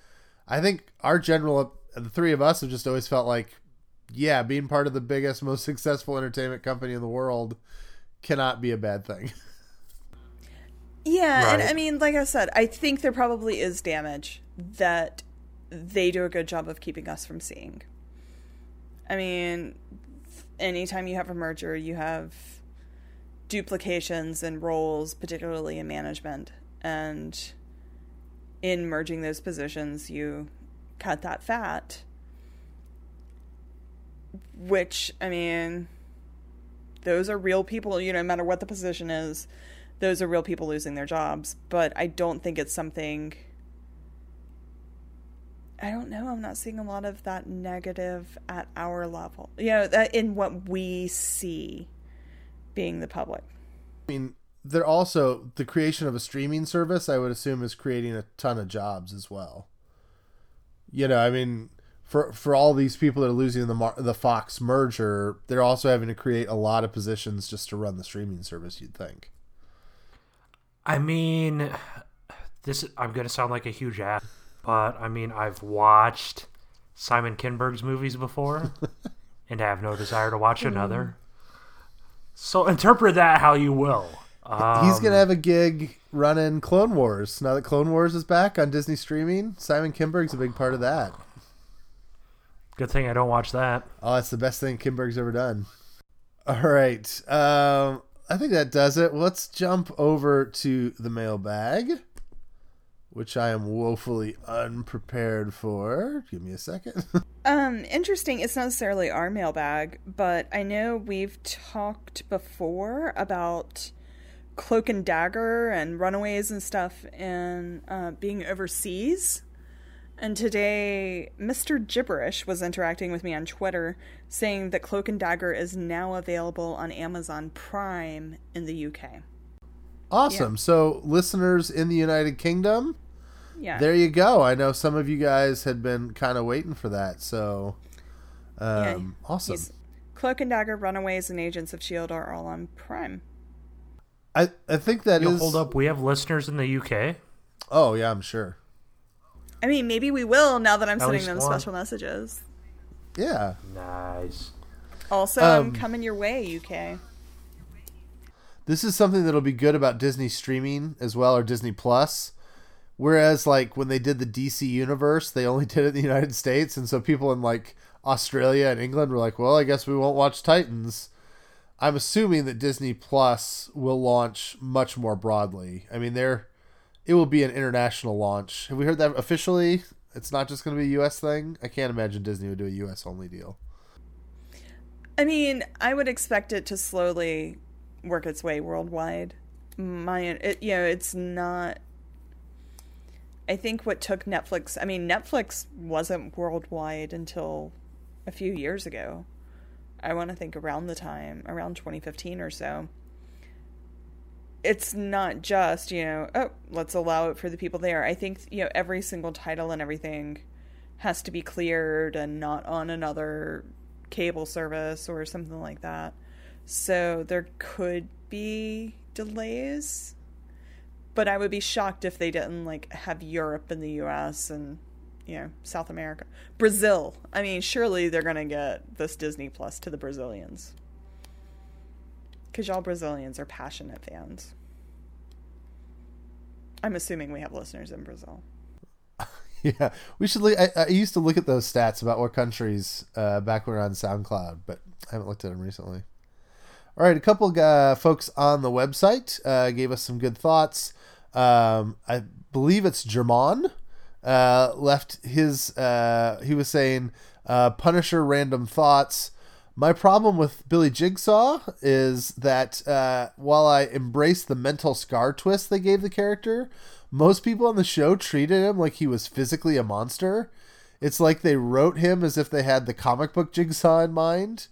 I think our general, the three of us have just always felt like, yeah, being part of the biggest, most successful entertainment company in the world cannot be a bad thing. Yeah, right. and I mean, like I said, I think there probably is damage that they do a good job of keeping us from seeing. I mean, anytime you have a merger, you have duplications and roles, particularly in management. And in merging those positions, you cut that fat. Which, I mean, those are real people, you know, no matter what the position is those are real people losing their jobs. But I don't think it's something. I don't know. I'm not seeing a lot of that negative at our level. You know, in what we see being the public. I mean, they're also the creation of a streaming service. I would assume is creating a ton of jobs as well. You know, I mean, for for all these people that are losing the the Fox merger, they're also having to create a lot of positions just to run the streaming service. You'd think. I mean, this I'm gonna sound like a huge ass, but I mean I've watched Simon Kinberg's movies before, and I have no desire to watch another. Mm. So interpret that how you will. Um, He's gonna have a gig running Clone Wars now that Clone Wars is back on Disney streaming. Simon Kinberg's a big part of that. Good thing I don't watch that. Oh, that's the best thing Kinberg's ever done. All right. Um, I think that does it. Let's jump over to the mailbag, which I am woefully unprepared for. Give me a second. um, interesting. It's not necessarily our mailbag, but I know we've talked before about cloak and dagger and runaways and stuff and uh, being overseas. And today, Mr. Gibberish was interacting with me on Twitter saying that Cloak and Dagger is now available on Amazon Prime in the UK. Awesome. Yeah. So, listeners in the United Kingdom, yeah. there you go. I know some of you guys had been kind of waiting for that. So, um, yeah, awesome. Cloak and Dagger, Runaways, and Agents of S.H.I.E.L.D. are all on Prime. I I think that is. Yo, hold up, we have listeners in the UK. Oh yeah, I'm sure. I mean, maybe we will now that I'm At sending them one. special messages. Yeah. Nice. Also, Um, I'm coming your way, UK. This is something that'll be good about Disney streaming as well, or Disney Plus. Whereas, like when they did the DC universe, they only did it in the United States, and so people in like Australia and England were like, "Well, I guess we won't watch Titans." I'm assuming that Disney Plus will launch much more broadly. I mean, they're it will be an international launch. Have we heard that officially? It's not just going to be a U.S. thing. I can't imagine Disney would do a U.S. only deal. I mean, I would expect it to slowly work its way worldwide. My, it, you know, it's not. I think what took Netflix. I mean, Netflix wasn't worldwide until a few years ago. I want to think around the time, around 2015 or so. It's not just, you know, oh, let's allow it for the people there. I think, you know, every single title and everything has to be cleared and not on another cable service or something like that. So there could be delays. But I would be shocked if they didn't like have Europe and the US and you know, South America. Brazil. I mean, surely they're to get this Disney Plus to the Brazilians. Cuz y'all Brazilians are passionate fans. I'm assuming we have listeners in Brazil. Yeah, we should. Look, I, I used to look at those stats about what countries uh, back when we were on SoundCloud, but I haven't looked at them recently. All right, a couple uh, folks on the website uh, gave us some good thoughts. Um, I believe it's German uh, left his. Uh, he was saying uh, Punisher random thoughts. My problem with Billy Jigsaw is that uh, while I embrace the mental scar twist they gave the character, most people on the show treated him like he was physically a monster. It's like they wrote him as if they had the comic book Jigsaw in mind.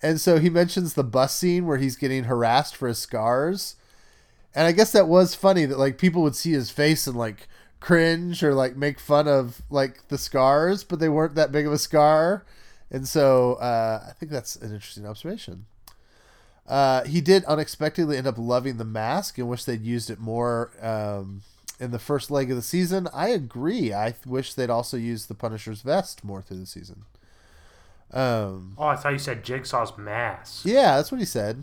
And so he mentions the bus scene where he's getting harassed for his scars. And I guess that was funny that like people would see his face and like cringe or like make fun of like the scars, but they weren't that big of a scar. And so uh, I think that's an interesting observation. Uh, he did unexpectedly end up loving the mask and wish they'd used it more um, in the first leg of the season. I agree. I th- wish they'd also used the Punisher's vest more through the season. Um, Oh, I thought you said Jigsaw's mask. yeah, that's what he said.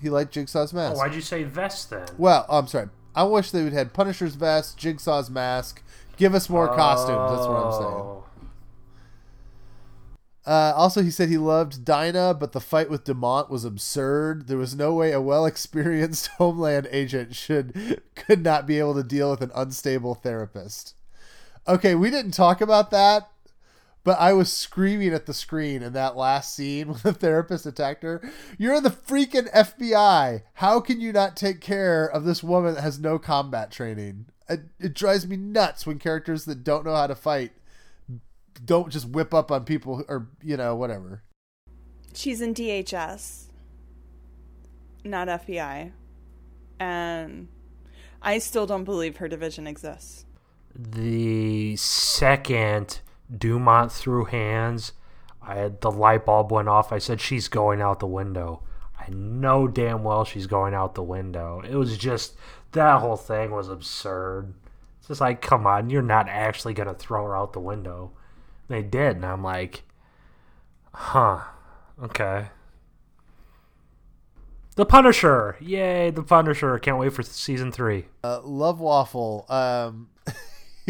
He liked Jigsaw's mask. Oh, why'd you say vest then? Well, oh, I'm sorry. I wish they would had Punisher's vest, Jigsaw's mask. Give us more costumes. That's what I'm saying. Oh. Uh, also, he said he loved Dinah, but the fight with Dumont was absurd. There was no way a well-experienced Homeland agent should could not be able to deal with an unstable therapist. Okay, we didn't talk about that, but I was screaming at the screen in that last scene when the therapist attacked her. You're the freaking FBI. How can you not take care of this woman that has no combat training? It, it drives me nuts when characters that don't know how to fight don't just whip up on people or you know whatever. She's in DHS, not FBI. And I still don't believe her division exists. The second Dumont threw hands, I had the light bulb went off. I said she's going out the window. I know damn well she's going out the window. It was just that whole thing was absurd. It's just like, come on, you're not actually gonna throw her out the window. They did, and I'm like, huh, okay. The Punisher, yay! The Punisher. Can't wait for season three. Uh, Love Waffle. Um,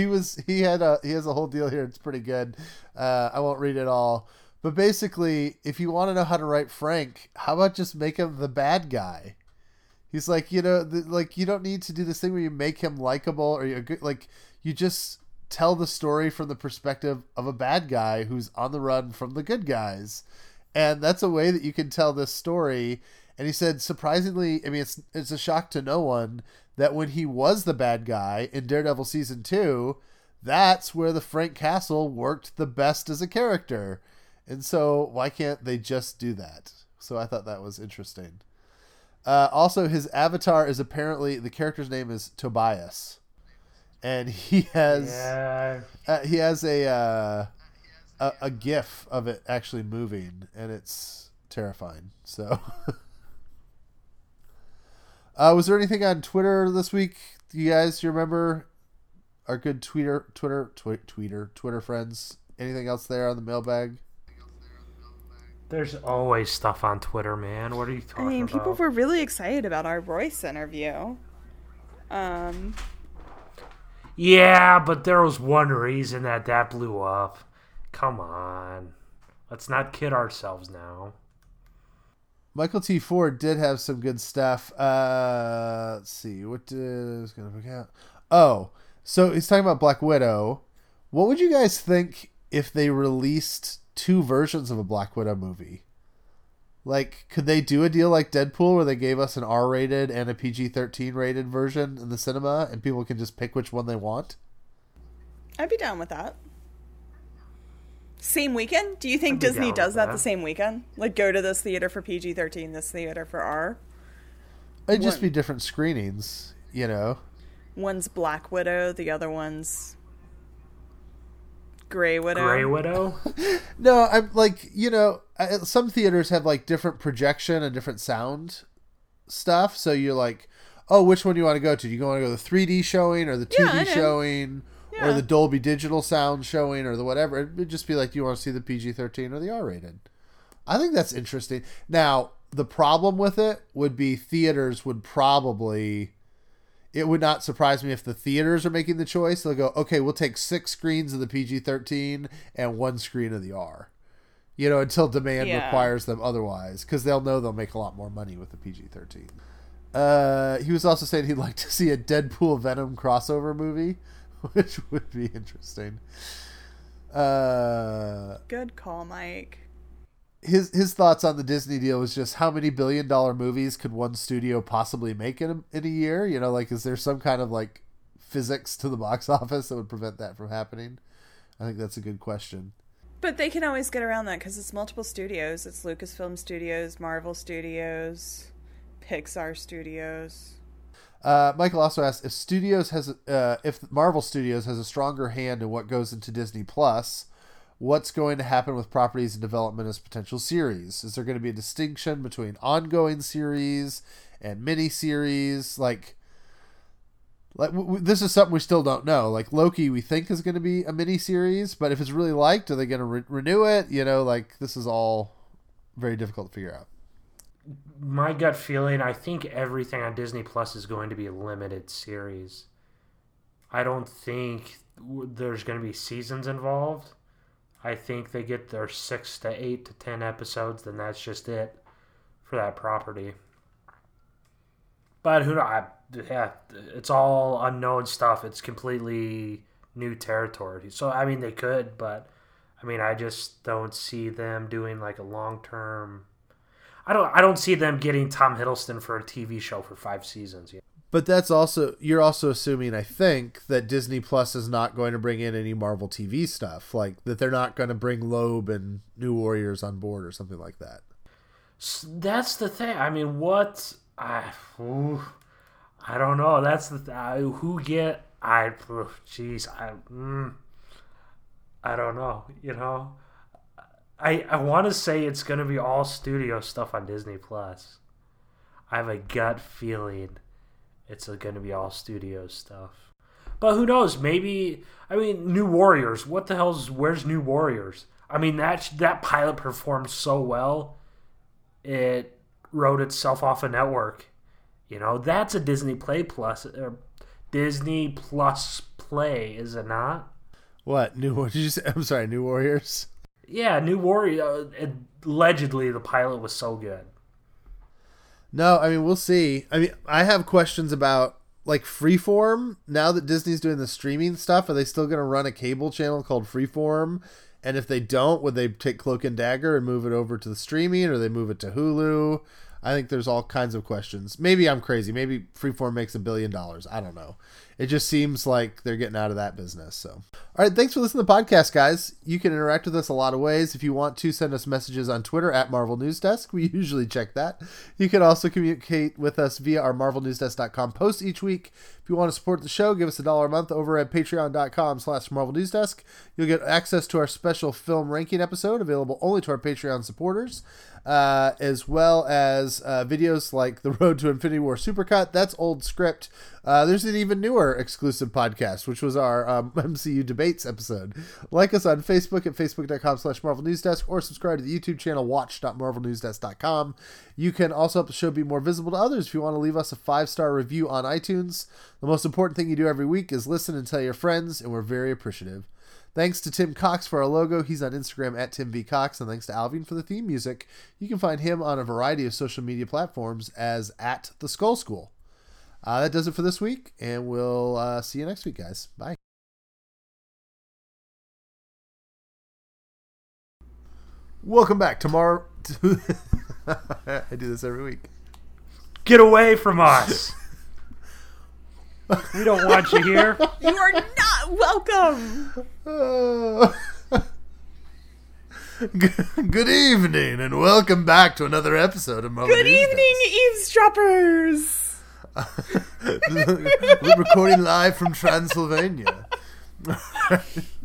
he was he had a he has a whole deal here. It's pretty good. Uh, I won't read it all, but basically, if you want to know how to write Frank, how about just make him the bad guy? He's like you know the, like you don't need to do this thing where you make him likable or you good. like you just tell the story from the perspective of a bad guy who's on the run from the good guys, and that's a way that you can tell this story. And he said, surprisingly, I mean, it's it's a shock to no one that when he was the bad guy in Daredevil season two, that's where the Frank Castle worked the best as a character. And so why can't they just do that? So I thought that was interesting. Uh, also, his avatar is apparently the character's name is Tobias, and he has Yeah. uh, he has a, uh, a a GIF of it actually moving, and it's terrifying. So, Uh, was there anything on Twitter this week? Do you guys you remember our good Twitter, Twitter, twi- Twitter, Twitter friends? Anything else there on the mailbag? There's always stuff on Twitter, man. What are you talking about? I talking mean, about? people were really excited about our Royce interview. Um, Yeah, but there was one reason that that blew up. Come on. Let's not kid ourselves now. Michael T. Ford did have some good stuff. Uh, let's see. What going to forget. Oh, so he's talking about Black Widow. What would you guys think if they released two versions of a Black Widow movie? Like, could they do a deal like Deadpool where they gave us an R rated and a PG 13 rated version in the cinema and people can just pick which one they want? I'd be down with that. Same weekend? Do you think I'd Disney down does that, that. the same weekend? Like go to this theater for PG thirteen, this theater for R. It'd just be different screenings, you know? One's Black Widow, the other one's Grey Widow. Grey Widow? No, I'm like you know, some theaters have like different projection and different sound stuff. So you're like, oh, which one do you want to go to? Do you want to go to the 3D showing or the 2D Yeah, I showing or the Dolby Digital sound showing or the whatever? It'd just be like, do you want to see the PG-13 or the R-rated? I think that's interesting. Now, the problem with it would be theaters would probably. It would not surprise me if the theaters are making the choice. They'll go, okay, we'll take six screens of the PG 13 and one screen of the R. You know, until demand Yeah. requires them otherwise, because they'll know they'll make a lot more money with the PG 13. Uh, he was also saying he'd like to see a Deadpool Venom crossover movie, which would be interesting. Uh, Good call, Mike. his his thoughts on the Disney deal was just how many billion dollar movies could one studio possibly make in a, in a year? You know, like is there some kind of like physics to the box office that would prevent that from happening? I think that's a good question. But they can always get around that because it's multiple studios. It's Lucasfilm Studios, Marvel Studios, Pixar Studios. Uh, Michael also asked if studios has uh, if Marvel Studios has a stronger hand in what goes into Disney Plus. What's going to happen with properties in development as potential series? Is there going to be a distinction between ongoing series and mini series? Like, like w- w- this is something we still don't know. Like Loki, we think is going to be a mini series, but if it's really liked, are they going to re- renew it? You know, like this is all very difficult to figure out. My gut feeling, I think everything on Disney Plus is going to be a limited series. I don't think there's going to be seasons involved. I think they get their six to eight to ten episodes, then that's just it for that property. But who? I, yeah, it's all unknown stuff. It's completely new territory. So I mean, they could, but I mean, I just don't see them doing like a long term. I don't. I don't see them getting Tom Hiddleston for a TV show for five seasons. Yeah. But that's also you're also assuming I think that Disney Plus is not going to bring in any Marvel TV stuff, like that they're not going to bring Loeb and New Warriors on board or something like that. That's the thing. I mean, what? I. ooh, I don't know. That's the I, who get. I. Jeez. I. Mm, I don't know. You know. I I want to say it's gonna be all studio stuff on Disney Plus. I have a gut feeling it's to be all studio stuff. But who knows? Maybe I mean New Warriors. What the hell's where's New Warriors? I mean that that pilot performed so well, it wrote itself off a network. You know that's a Disney Play Plus, uh, Disney Plus Play, is it not? What new? What did you say? I'm sorry, New Warriors. Yeah, New Warrior. Uh, allegedly, the pilot was so good. No, I mean we'll see. I mean I have questions about like Freeform. Now that Disney's doing the streaming stuff, are they still going to run a cable channel called Freeform? And if they don't, would they take Cloak and Dagger and move it over to the streaming, or they move it to Hulu? I think there's all kinds of questions. Maybe I'm crazy. Maybe Freeform makes a billion dollars. I don't know. It just seems like they're getting out of that business. So, all right. Thanks for listening to the podcast, guys. You can interact with us a lot of ways. If you want to send us messages on Twitter at Marvel News Desk, we usually check that. You can also communicate with us via our MarvelNewsDesk.com post each week. If you want to support the show, give us a dollar a month over at patreon.com slash Marvel News Desk. You'll get access to our special film ranking episode available only to our Patreon supporters. uh, as well as uh, videos like the Road to Infinity War Supercut. That's old script. Uh, there's an even newer exclusive podcast, which was our um, MCU debates episode. Like us on Facebook at facebook.com slash Marvel News Desk or subscribe to the YouTube channel watch.marvelnewsdesk.com. You can also help the show be more visible to others if you want to leave us a five-star review on iTunes. The most important thing you do every week is listen and tell your friends, and we're very appreciative. Thanks to Tim Cox for our logo. He's on Instagram at Tim V. Cox. And thanks to Alvin for the theme music. You can find him on a variety of social media platforms as at The Skull School. Uh, that does it for this week, and we'll uh, see you next week, guys. Bye. Welcome back tomorrow. I do this every week. Get away from us. we don't want you here. You are not welcome. Uh, Good evening, and welcome back to another episode of Marvel Good News evening, eavesdroppers. We're recording live from Transylvania.